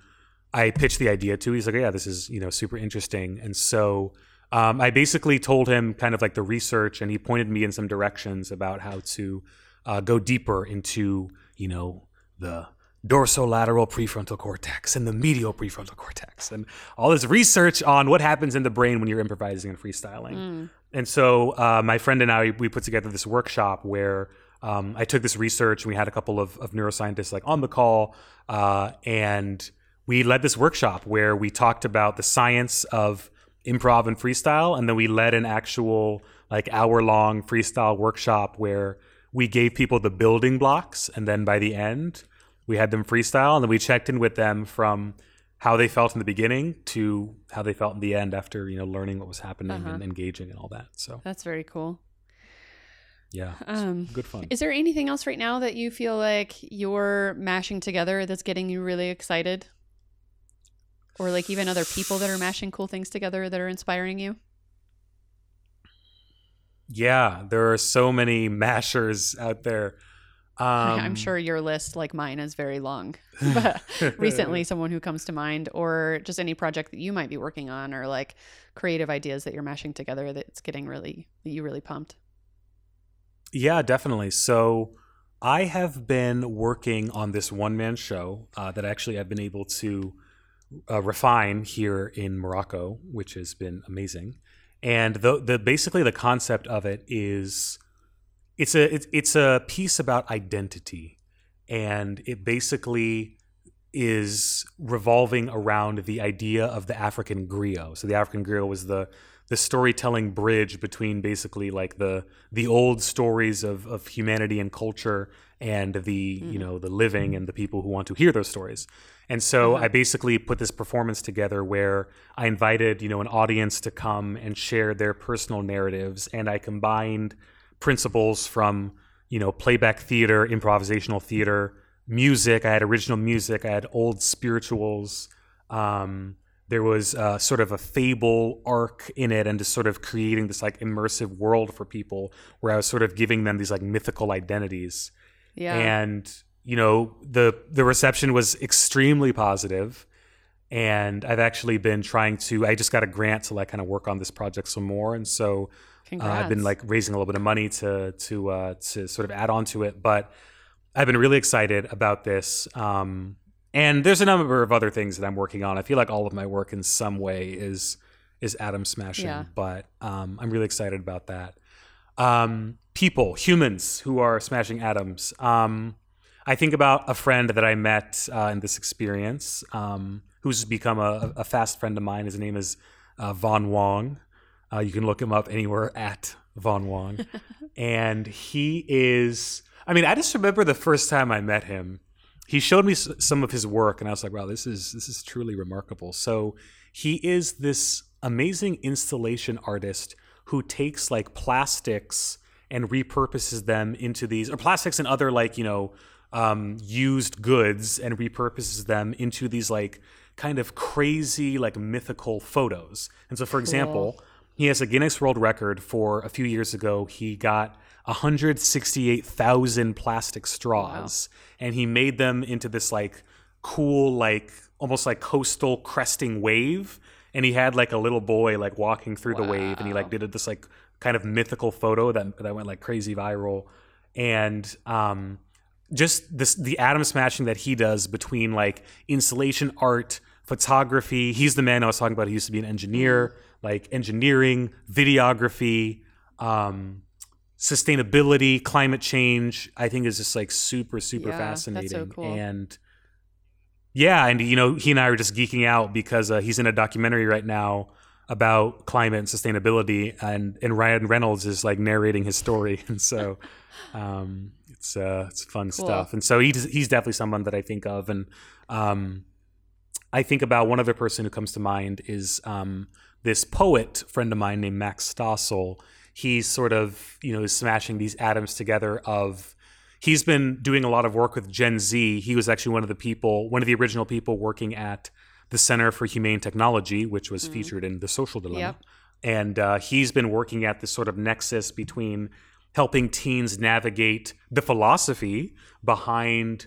I pitched the idea to. He's like, yeah, this is, you know, super interesting. And so um, I basically told him kind of like the research, and he pointed me in some directions about how to uh, go deeper into, you know, the dorsolateral prefrontal cortex and the medial prefrontal cortex, and all this research on what happens in the brain when you're improvising and freestyling. And so uh, my friend and I we put together this workshop where um, I took this research and we had a couple of, of neuroscientists like on the call, uh, and we led this workshop where we talked about the science of improv and freestyle and then we led an actual like hour long freestyle workshop where we gave people the building blocks and then by the end we had them freestyle and then we checked in with them from how they felt in the beginning to how they felt in the end after you know learning what was happening and engaging and all that so That's very cool. yeah Um, good fun Is there anything else right now that you feel like you're mashing together that's getting you really excited? Or like even other people that are mashing cool things together that are inspiring you? yeah there are so many (laughs) mashers out there (laughs) um, I'm sure your list, like mine, is very long. (laughs) but recently, someone who comes to mind, or just any project that you might be working on, or like creative ideas that you're mashing together that's getting really, that you really pumped. Yeah, definitely. So I have been working on this one man show uh, that actually I've been able to uh, refine here in Morocco, which has been amazing. And the, the basically the concept of it is it's a it's, it's a piece about identity, and it basically is revolving around the idea of the African griot. So the African griot was the the storytelling bridge between basically like the the old stories of, of humanity and culture and the you know the living and the people who want to hear those stories. And so I basically put this performance together where I invited you know an audience to come and share their personal narratives, and I combined principles from you know playback theater, improvisational theater, music. I had original music. I had old spirituals. Um, there was uh, sort of a fable arc in it, and just sort of creating this like immersive world for people, where I was sort of giving them these like mythical identities. Yeah. And you know the the reception was extremely positive, and I've actually been trying to. I just got a grant to like kind of work on this project some more, and so uh, I've been like raising a little bit of money to to uh, to sort of add on to it, but I've been really excited about this. Um, and there's a number of other things that I'm working on. I feel like all of my work in some way is is atom smashing, Yeah. but um, I'm really excited about that. Um, people, humans who are smashing atoms. Um, I think about a friend that I met uh, in this experience, um, who's become a, a fast friend of mine. His name is uh, Von Wong. Uh, you can look him up anywhere at Von Wong. (laughs) and he is, I mean, I just remember the first time I met him. He showed me s- some of his work, and I was like, "Wow, this is this is truly remarkable." So he is this amazing installation artist who takes like plastics and repurposes them into these, or plastics and other like you know um, used goods, and repurposes them into these like kind of crazy like mythical photos. And so, for example, he has a Guinness World Record for a few years ago. He got 168,000 plastic straws and he made them into this like cool, like almost like coastal cresting wave. And he had like a little boy like walking through the wave and he like did this like kind of mythical photo that that went like crazy viral, and um, just this the atom smashing that he does between like installation art, photography. He's the man I was talking about. He used to be an engineer, like engineering, videography. Um, sustainability, climate change, I think is just like super, super Yeah, that's so fascinating. cool. And yeah, and you know, he and I are just geeking out because uh, he's in a documentary right now about climate and sustainability, and and Ryan Reynolds is like narrating his story, (laughs) and so um, it's uh, it's fun Cool. stuff. And so he's he's definitely someone that I think of, and um, I think about one other person who comes to mind is um, this poet friend of mine named Max Stossel. He's sort of you know smashing these atoms together of he's been doing a lot of work with Gen Z. He was actually one of the people, one of the original people working at the Center for Humane Technology, which was featured in The Social Dilemma. Yep. And uh, he's been working at this sort of nexus between helping teens navigate the philosophy behind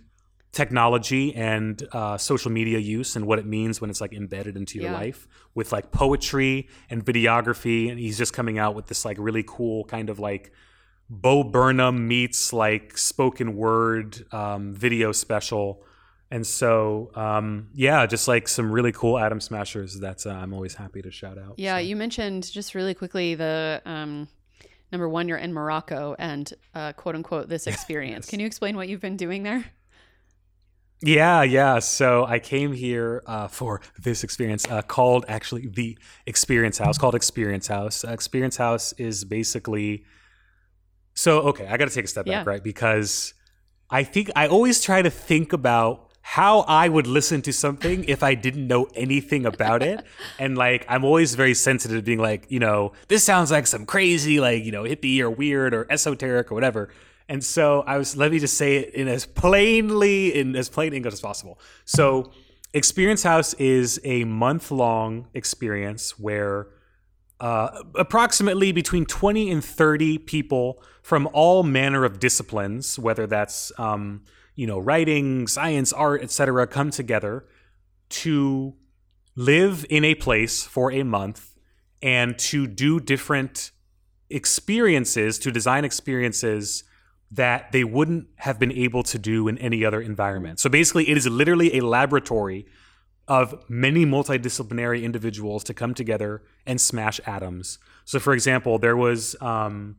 technology and uh, social media use and what it means when it's like embedded into your Yeah. life with like poetry and videography. And he's just coming out with this like really cool kind of like Bo Burnham meets like spoken word um, video special. And so, um, yeah, just like some really cool Atom Smashers that uh, I'm always happy to shout out. Yeah, So- you mentioned just really quickly the um, number one, you're in Morocco and uh, quote unquote this experience. Yes. Can you explain what you've been doing there? Yeah, yeah. So I came here uh, for this experience uh, called actually the Experience House, called Experience House. Uh, experience House is basically. So, okay, I got to take a step Yeah. back, right? Because I think I always try to think about how I would listen to something if I didn't know anything about it. (laughs) and like, I'm always very sensitive to being like, you know, this sounds like some crazy, like, you know, hippie or weird or esoteric or whatever. And so I was, let me just say it in as plainly, in as plain English as possible. So, Experience House is a month long experience where uh, approximately between 20 and 30 people from all manner of disciplines, whether that's um, you know writing, science, art, etc., come together to live in a place for a month and to do different experiences, to design experiences that they wouldn't have been able to do in any other environment. So basically, it is literally a laboratory of many multidisciplinary individuals to come together and smash atoms. So, for example, there was, um,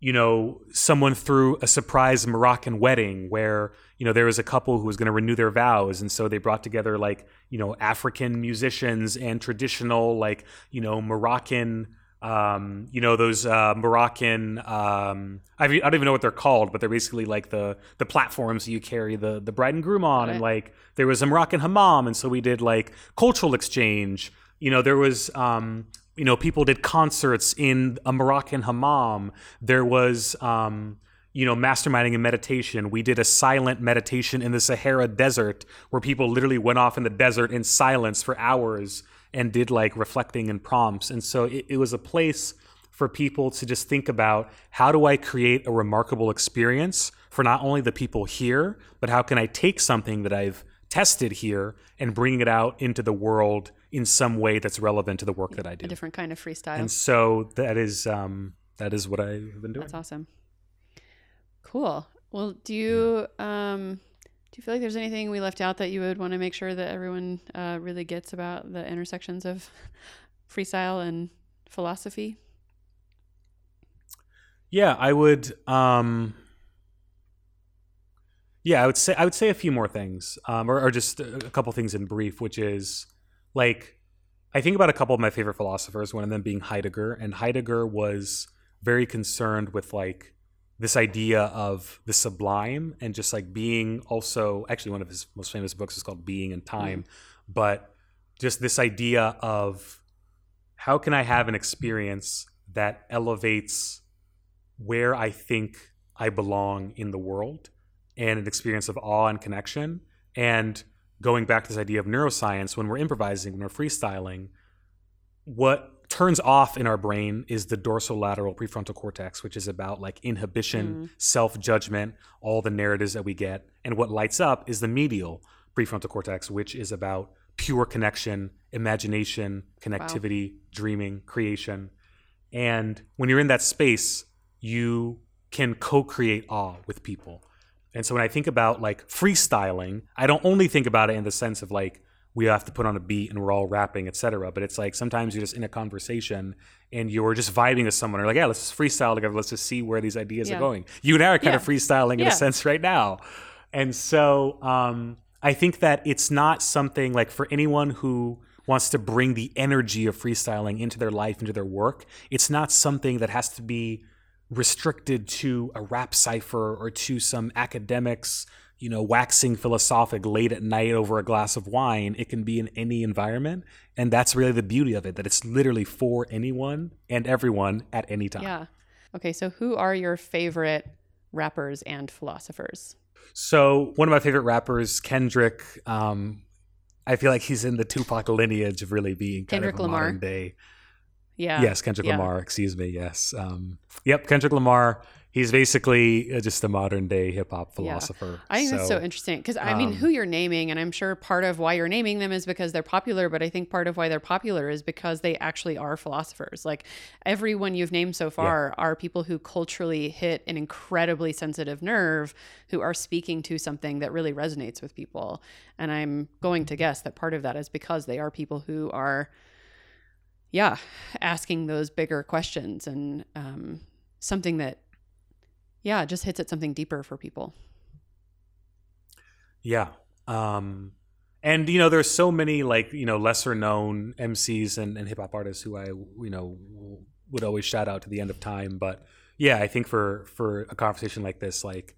you know, someone threw a surprise Moroccan wedding where, you know, there was a couple who was going to renew their vows. And so they brought together, like, you know, African musicians and traditional, like, you know, Moroccan. Um, you know those uh, Moroccan. Um, I, I don't even know what they're called, but they're basically like the the platforms you carry the the bride and groom on, and like there was a Moroccan hammam, and so we did like cultural exchange. You know, there was um, you know people did concerts in a Moroccan hammam. There was um, you know masterminding and meditation. We did a silent meditation in the Sahara Desert where people literally went off in the desert in silence for hours and did like reflecting and prompts. And so it, it was a place for people to just think about how do I create a remarkable experience for not only the people here, but how can I take something that I've tested here and bring it out into the world in some way that's relevant to the work that I do. A different kind of freestyle. And so that is um, that is what I've been doing. That's awesome. Cool. Well, do you um do you feel like there's anything we left out that you would want to make sure that everyone uh, really gets about the intersections of (laughs) freestyle and philosophy? Yeah, I would. Um, yeah, I would say I would say a few more things, um, or, or just a a couple things in brief, which is like I think about a couple of my favorite philosophers, one of them being Heidegger, and Heidegger was very concerned with like this idea of the sublime and just like being also actually one of his most famous books is called Being and Time, mm-hmm. but just this idea of how can I have an experience that elevates where I think I belong in the world and an experience of awe and connection. And going back to this idea of neuroscience, when we're improvising, when we're freestyling, what turns off in our brain is the dorsolateral prefrontal cortex, which is about like inhibition, mm. self judgment, all the narratives that we get. And what lights up is the medial prefrontal cortex, which is about pure connection, imagination, connectivity, dreaming, creation. And when you're in that space, you can co-create awe with people. And so when I think about like freestyling, I don't only think about it in the sense of like we have to put on a beat and we're all rapping, etc. But it's like sometimes you're just in a conversation and you're just vibing with someone, or like, yeah, let's just freestyle together. Let's just see where these ideas Yeah. are going. You and I are kind Yeah. of freestyling in a sense right now. And so um, I think that it's not something like for anyone who wants to bring the energy of freestyling into their life, into their work, it's not something that has to be restricted to a rap cipher or to some academics, you know, waxing philosophic late at night over a glass of wine. It can be in any environment. And that's really the beauty of it, that it's literally for anyone and everyone at any time. Yeah. Okay, so who are your favorite rappers and philosophers? So one of my favorite rappers, Kendrick, um, I feel like he's in the Tupac lineage of really being kind Kendrick of a Lamar? modern day. Yeah. Yes, Kendrick Yeah. Lamar. Excuse me. Yes. Um, yep, Kendrick Lamar. He's basically uh, just a modern day hip hop philosopher. Yeah. I think that's so interesting because I mean, um, who you're naming, and I'm sure part of why you're naming them is because they're popular, but I think part of why they're popular is because they actually are philosophers. Like everyone you've named so far are people who culturally hit an incredibly sensitive nerve, who are speaking to something that really resonates with people. And I'm going to guess that part of that is because they are people who are, yeah, asking those bigger questions and um, something that, yeah, it just hits at something deeper for people. Yeah. Um, and you know, there's so many like you know lesser known MCs and, and hip hop artists who I you know would always shout out to the end of time. But yeah, I think for for a conversation like this, like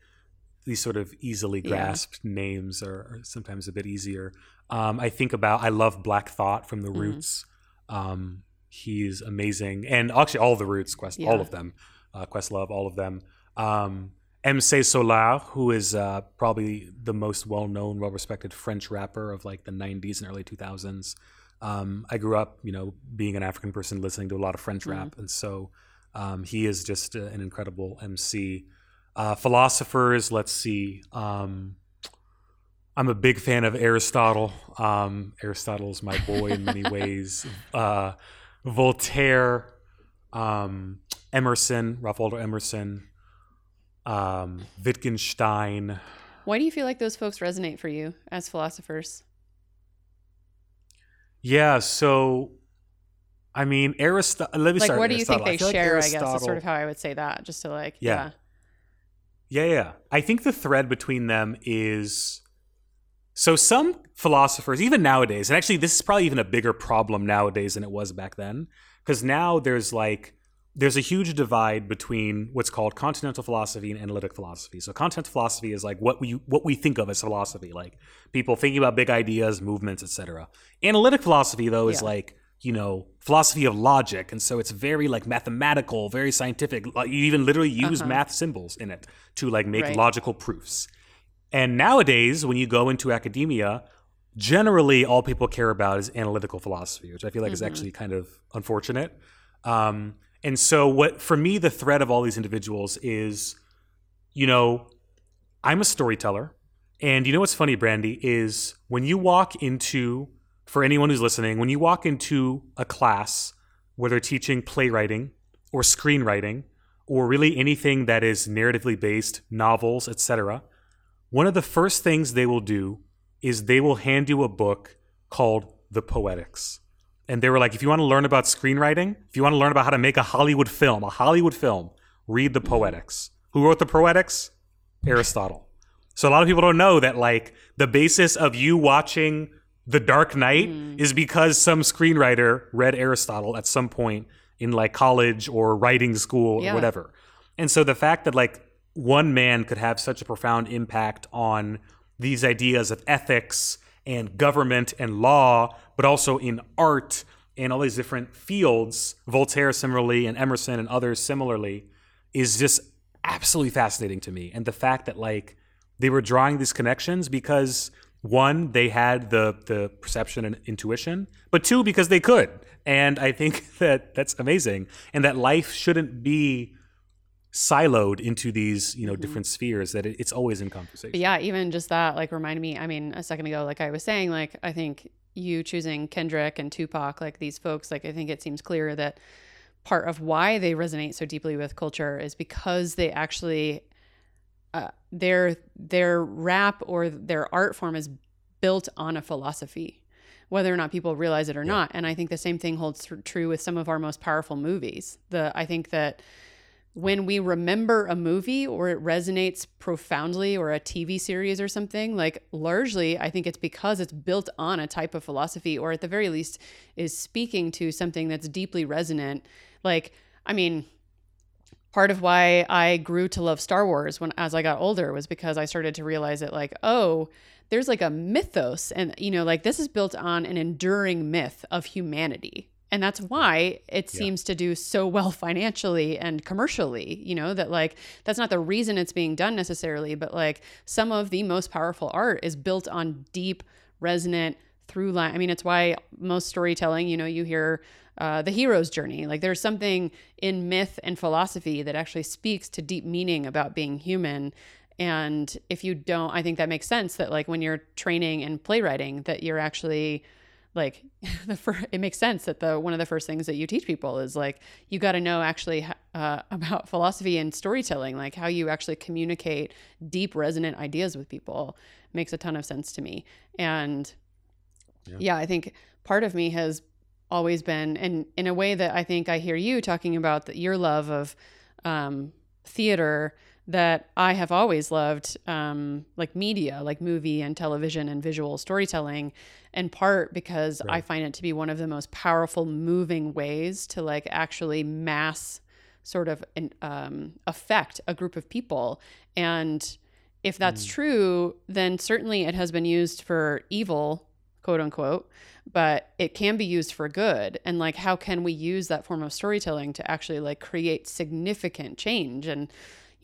these sort of easily Yeah. grasped names are, are sometimes a bit easier. Um, I think about I love Black Thought from the Mhm. Roots. Um, he's amazing, and actually all the Roots, Quest, Yeah. all of them, uh, Questlove, all of them. Um, MC Solaar, who is uh, probably the most well-known, well-respected French rapper of like the '90s and early 2000s. Um, I grew up, you know, being an African person, listening to a lot of French rap, and so um, he is just uh, an incredible MC. Uh, philosophers, let's see. Um, I'm a big fan of Aristotle. Um, Aristotle's my boy in many (laughs) ways. Uh, Voltaire, um, Emerson, Ralph Waldo Emerson, um, Wittgenstein. Why do you feel like those folks resonate for you as philosophers? Yeah, so I mean, Aristotle. Let me Like, start. what do you think they feel like share? I guess is sort of how I would say that, just to like, Yeah. yeah, Yeah, yeah. I think the thread between them is so some philosophers, even nowadays, and actually this is probably even a bigger problem nowadays than it was back then, because now there's like there's a huge divide between what's called continental philosophy and analytic philosophy. So continental philosophy is like what we what we think of as philosophy, like people thinking about big ideas, movements, etc. Analytic philosophy though is Yeah. like you know philosophy of logic and so it's very like mathematical very scientific Like, you even literally use Uh-huh. math symbols in it to like make Right. logical proofs and nowadays when you go into academia generally all people care about is analytical philosophy which i feel like is Mhm. actually kind of unfortunate um, and so what for me the thread of all these individuals is you know i'm a storyteller. And you know what's funny Brandi is when you walk into for anyone who's listening when you walk into a class where they're teaching playwriting or screenwriting or really anything that is narratively based novels etc one of the first things they will do is they will hand you a book called the poetics and they were like if you want to learn about screenwriting if you want to learn about how to make a hollywood film a hollywood film read the poetics who wrote the poetics aristotle so a lot of people don't know that like the basis of you watching The Dark Knight Mm. is because some screenwriter read Aristotle at some point in like college or writing school Yeah. or whatever. And so the fact that like one man could have such a profound impact on these ideas of ethics and government and law, but also in art and all these different fields, Voltaire similarly and Emerson and others similarly, is just absolutely fascinating to me. And the fact that like they were drawing these connections because one, they had the the perception and intuition, but two, because they could. And I think (laughs) that that's amazing. And that life shouldn't be siloed into these, you know, different spheres, that it, it's always in conversation. But yeah, even just that like reminded me. I mean, a second ago, like I was saying, like I think you choosing Kendrick and Tupac, like these folks, like I think it seems clear that part of why they resonate so deeply with culture is because they actually uh, their their rap or their art form is built on a philosophy whether or not people realize it or yeah. not and i think the same thing holds true with some of our most powerful movies the i think that when we remember a movie or it resonates profoundly or a TV series or something, like largely, I think it's because it's built on a type of philosophy or at the very least is speaking to something that's deeply resonant. Like, I mean, part of why I grew to love Star Wars when as I got older was because I started to realize that like, oh, there's like a mythos and you know, like this is built on an enduring myth of humanity and that's why it seems to do so well (laughs) financially and commercially you know that like that's not the reason it's being done necessarily but like some of the most powerful art is built on deep resonant through line. I mean it's why most storytelling you know you hear uh, the hero's journey. Like there's something in myth and philosophy that actually speaks to deep meaning about being human. And if you don't i think that makes sense that like when you're training in playwriting that you're actually like (laughs) the fir- it makes sense that the one of the first things that you teach people is like you got to know actually uh, (laughs) about philosophy and storytelling like how you actually communicate deep resonant ideas with people makes a ton of sense to me. And yeah, yeah i think part of me has always been and in a way that i think i hear you talking about the, your love of um, theater that I have always loved, um, like media, like movie and television and visual storytelling, in part because right. I find it to be one of the most powerful, moving ways to like actually mass sort of um, affect a group of people. And if that's mm. true, then certainly it has been used for evil, quote unquote, but it can be used for good. And like, how can we use that form of storytelling to actually like create significant change? And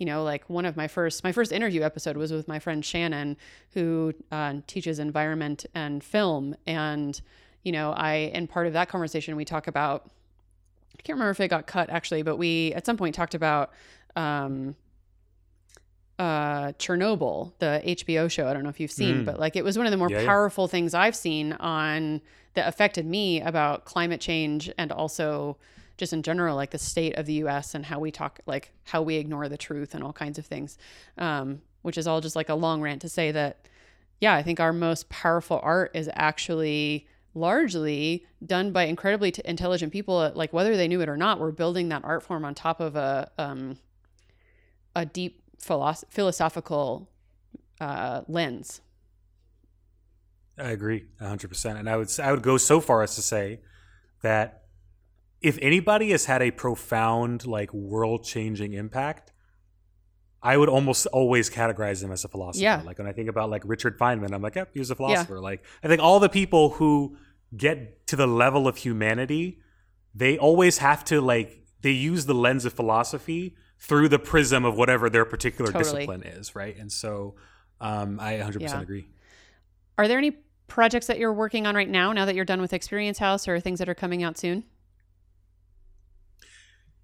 you know like one of my first my first interview episode was with my friend shannon who uh, teaches environment and film and you know i and part of that conversation we talk about i can't remember if it got cut actually but we at some point talked about um, uh, Chernobyl, the HBO show. I don't know if you've seen, mm. but like it was one of the more yeah, powerful yeah. things I've seen on that affected me about climate change and also just in general, like the state of the U.S. and how we talk, like how we ignore the truth and all kinds of things, um, which is all just like a long rant to say that, yeah, I think our most powerful art is actually largely done by incredibly t- intelligent people. Like whether they knew it or not, we're building that art form on top of a um, a deep philosoph- philosophical uh, lens. I agree 100%. And I would I would go so far as to say that if anybody has had a profound, like world changing impact, I would almost always categorize them as a philosopher. Yeah. Like when I think about like Richard Feynman, I'm like, yep, he was a philosopher. Yeah. Like I think all the people who get to the level of humanity, they always have to like they use the lens of philosophy through the prism of whatever their particular totally. discipline is, right? And so um, I 100% yeah. agree. Are there any projects that you're working on right now, now that you're done with Experience House, or things that are coming out soon?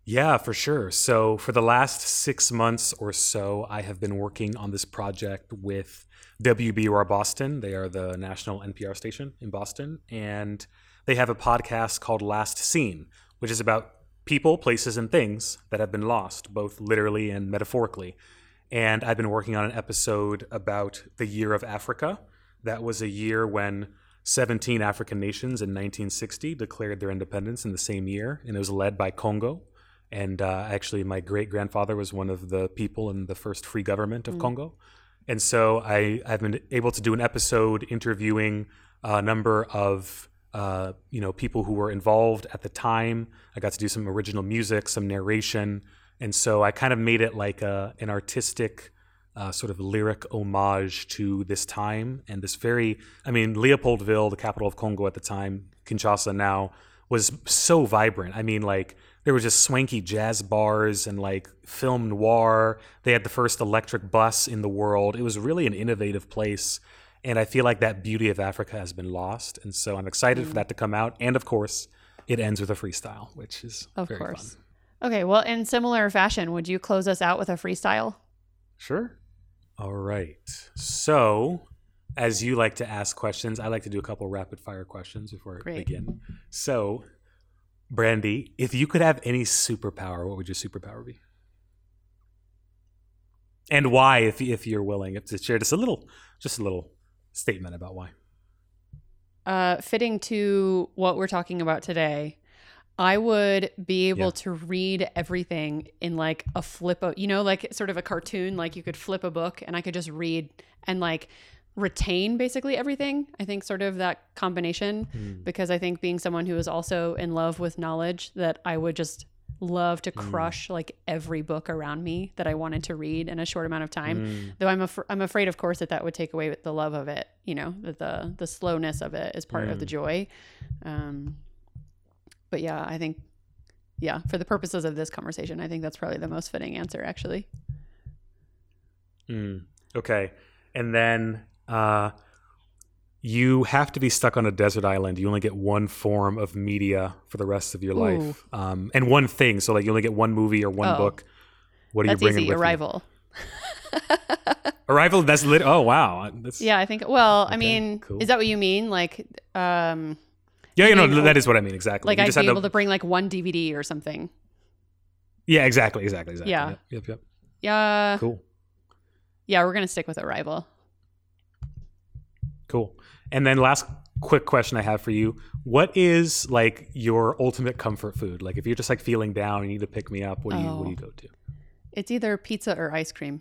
Yeah, for sure. So, for the last six months or so, I have been working on this project with WBUR Boston. They are the national NPR station in Boston. And they have a podcast called Last Seen, which is about people, places, and things that have been lost, both literally and metaphorically. And I've been working on an episode about the year of Africa. That was a year when 17 African nations in 1960 declared their independence in the same year, and it was led by Congo. And uh, actually, my great grandfather was one of the people in the first free government of mm. Congo. And so I, I've been able to do an episode interviewing a number of uh, you know people who were involved at the time. I got to do some original music, some narration, and so I kind of made it like a, an artistic uh, sort of lyric homage to this time and this very. I mean, Leopoldville, the capital of Congo at the time, Kinshasa now, was so vibrant. I mean, like there was just swanky jazz bars and like film noir. They had the first electric bus in the world. It was really an innovative place. And I feel like that beauty of Africa has been lost. And so I'm excited mm. for that to come out. And of course, it ends with a freestyle, which is of course. Fun. Okay. Well, in similar fashion, would you close us out with a freestyle? Sure. All right. So, as you like to ask questions, I like to do a couple rapid fire questions before Great. I begin. So, Brandi, if you could have any superpower, what would your superpower be? And why, if if you're willing to share just a little, just a little statement about why. Uh, fitting to what we're talking about today, I would be able Yeah. to read everything in like a flip of, you know, like sort of a cartoon. Like you could flip a book and I could just read and like retain basically everything. I think sort of that combination Mm. because I think being someone who is also in love with knowledge, that I would just love to crush like every book around me that I wanted to read in a short amount of time. Mm. Though I'm af- I'm afraid, of course, that that would take away the love of it. You know, that the the slowness of it is part of the joy. Um, but yeah, I think yeah, for the purposes of this conversation, I think that's probably the most fitting answer. Actually, Mm. Okay. And then uh, you have to be stuck on a desert island. You only get one form of media for the rest of your life, um, and one thing. So, like, you only get one movie or one Oh. book. What are that's you bringing easy. with Arrival. you? Arrival. That's lit. Oh wow. That's, Yeah, I think. Well, I mean, cool. is that what you mean? Like, um, Yeah. You know that is what I mean exactly. like you I'd be able to bring like one DVD or something. Yeah. Exactly. Exactly. Exactly. Yeah. Yep. Yep. yep. Yeah, Cool. yeah, we're gonna stick with Arrival. Cool. And then last quick question I have for you. What is like your ultimate comfort food? Like if you're just like feeling down you need to pick me up, what do you what do you oh. go to? It's either pizza or ice cream.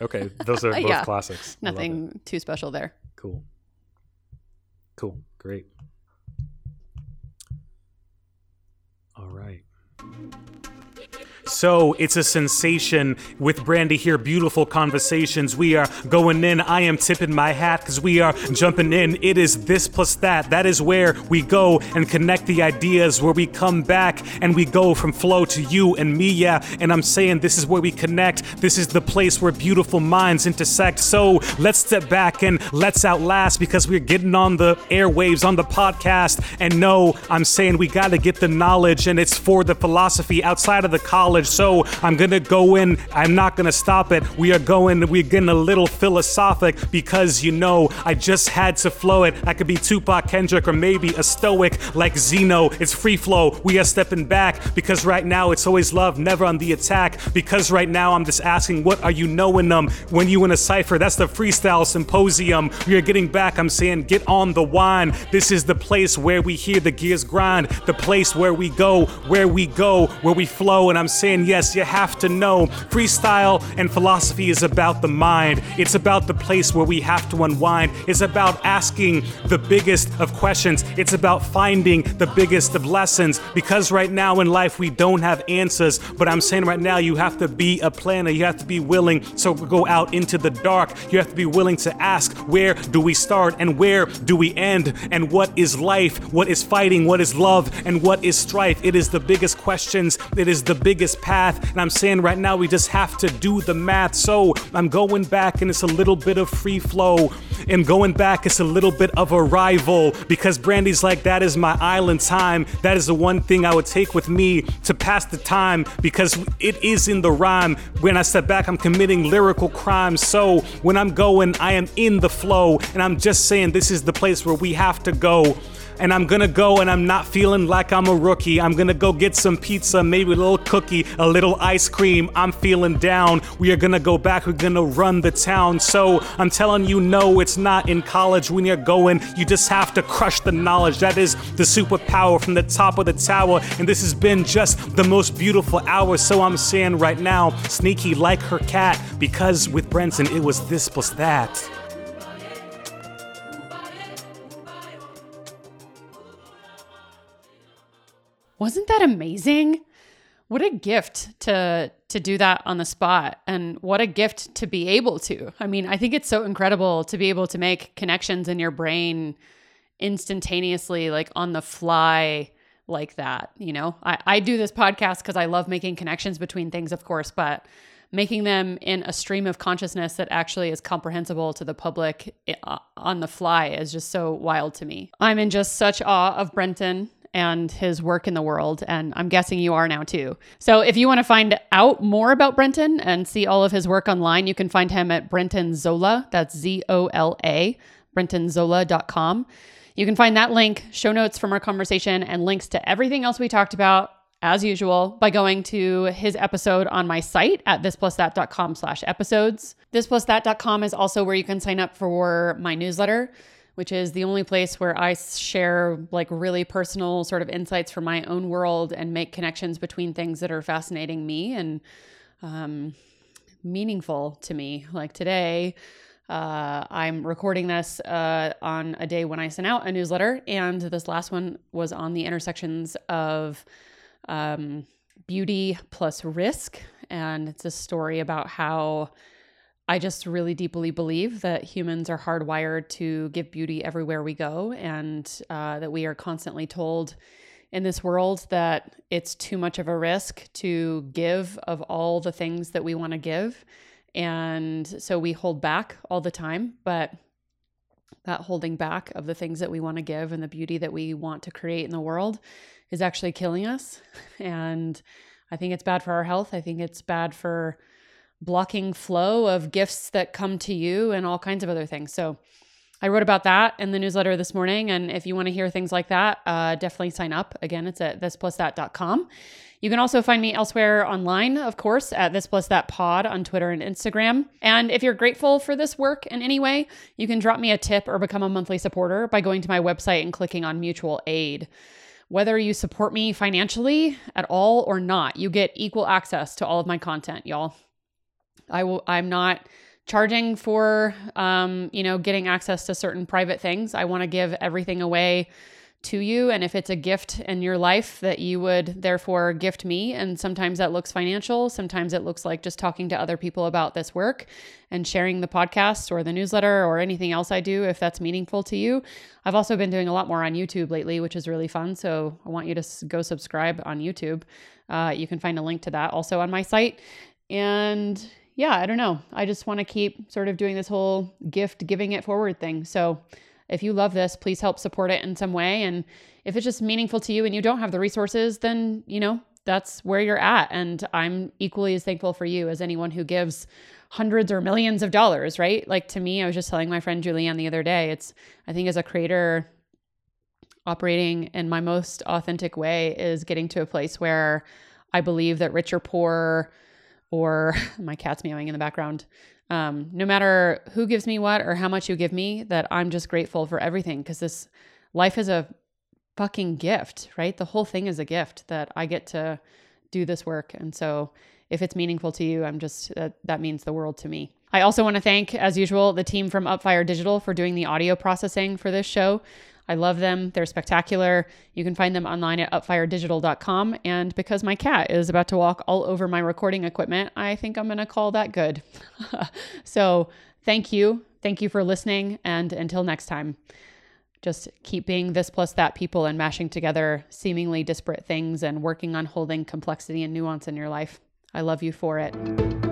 Okay, those are (laughs) both Yeah. classics. I love it. Nothing too special there. Cool. Cool. Great. All right. So it's a sensation with Brandi here. Beautiful conversations. We are going in. I am tipping my hat because we are jumping in. It is this plus that. That is where we go and connect the ideas, where we come back and we go from flow to you and me. Yeah. And I'm saying this is where we connect. This is the place where beautiful minds intersect. So let's step back and let's outlast because we're getting on the airwaves on the podcast. And no, I'm saying we got to get the knowledge and it's for the philosophy outside of the college. So I'm to go in. I'm not to stop it. We are going, we're getting a little philosophic because you know, I just had to flow it. I could be Tupac Kendrick or maybe a stoic like Zeno. It's free flow. We are stepping back because right now it's always love, never on the attack. Because right now I'm just asking, what are you knowing them? When you in a cipher, that's the freestyle symposium. We are getting back. I'm saying, get on the wine. This is the place where we hear the gears grind, the place where we go, where we go, where we flow. And I'm saying, yes, you have to know freestyle and philosophy is about the mind. It's about the place where we have to unwind. It's about asking the biggest of questions. It's about finding the biggest of lessons. Because right now in life we don't have answers, but I'm saying right now you have to be a planner. You have to be willing to go out into the dark. You have to be willing to ask where do we start and where do we end? And what is life? What is fighting? What is love? And what is strife? It is the biggest questions. It is the biggest path. And I'm saying right now we just have to do the math. So I'm going back and it's a little bit of free flow. And going back, it's a little bit of arrival because Brandi's like, that is my island time. That is the one thing I would take with me to pass the time because it is in the rhyme. When I step back, I'm committing lyrical crimes. So when I'm going, I am in the flow. And I'm just saying, this is the place where we have to go. And I'm gonna go and I'm not feeling like I'm a rookie. I'm gonna go get some pizza, maybe a little cookie, a little ice cream. I'm feeling down. We are gonna go back, we're gonna run the town. So I'm telling you, no, it's not in college when you're going. You just have to crush the knowledge. That is the superpower from the top of the tower. And this has been just the most beautiful hour. So I'm saying right now, sneaky like her cat, because with Brenton, it was this plus that. Wasn't that amazing? What a gift to to do that on the spot and what a gift to be able to. I mean, I think it's so incredible to be able to make connections in your brain instantaneously like on the fly like that, you know? I I do this podcast cuz I love making connections between things, of course, but making them in a stream of consciousness that actually is comprehensible to the public uh, on the fly is just so wild to me. I'm in just such awe of Brenton and his work in the world, and I'm guessing you are now too. So, if you want to find out more about Brenton and see all of his work online, you can find him at Brenton Zola. That's Z O L A, brentonzola.com. You can find that link, show notes from our conversation, and links to everything else we talked about as usual by going to his episode on my site at thisplusthat.com slash episodes thisplusthat.com is also where you can sign up for my newsletter which is the only place where i share like really personal sort of insights from my own world and make connections between things that are fascinating me and um, meaningful to me like today uh, I'm recording this uh, on a day when I sent out a newsletter, and this last one was on the intersections of um, beauty plus risk. And it's a story about how I just really deeply believe that humans are hardwired to give beauty everywhere we go, and uh, that we are constantly told in this world that it's too much of a risk to give of all the things that we want to give. And so we hold back all the time, but that holding back of the things that we want to give and the beauty that we want to create in the world is actually killing us. (laughs) And I think it's bad for our health. I think it's bad for blocking flow of gifts that come to you and all kinds of other things. So I wrote about that in the newsletter this morning. And if you want to hear things like that, uh, definitely sign up. Again, it's at thisplusThat.com. You can also find me elsewhere online, of course, at This Plus That Pod on Twitter and Instagram. And if you're grateful for this work in any way, you can drop me a tip or become a monthly supporter by going to my website and clicking on mutual aid. Whether you support me financially at all or not, you get equal access to all of my content, y'all. I will I'm not charging for um, you know, getting access to certain private things. I want to give everything away to you. And if it's a gift in your life that you would therefore gift me, and sometimes that looks financial, sometimes it looks like just talking to other people about this work and sharing the podcast or the newsletter or anything else I do if that's meaningful to you. I've also been doing a lot more on YouTube lately, which is really fun. So I want you to go subscribe on YouTube. Uh, you can find a link to that also on my site. And yeah, I don't know. I just want to keep sort of doing this whole gift giving it forward thing. So if you love this, please help support it in some way. And if it's just meaningful to you and you don't have the resources, then, you know, that's where you're at. And I'm equally as thankful for you as anyone who gives hundreds or millions of dollars, right? Like to me, I was just telling my friend Julianne the other day, it's, I think as a creator, operating in my most authentic way is getting to a place where I believe that rich or poor, or (laughs) my cat's meowing in the background, um, no matter who gives me what or how much you give me, that I'm just grateful for everything because this life is a fucking gift, right? The whole thing is a gift that I get to do this work. And so if it's meaningful to you, I'm just, uh, that means the world to me. I also want to thank, as usual, the team from Upfire Digital for doing the audio processing for this show. I love them. They're spectacular. You can find them online at upfiredigital.com. And because my cat is about to walk all over my recording equipment, I think I'm going to call that good. (laughs) so thank you. Thank you for listening. And until next time, just keep being this plus that people and mashing together seemingly disparate things and working on holding complexity and nuance in your life. I love you for it.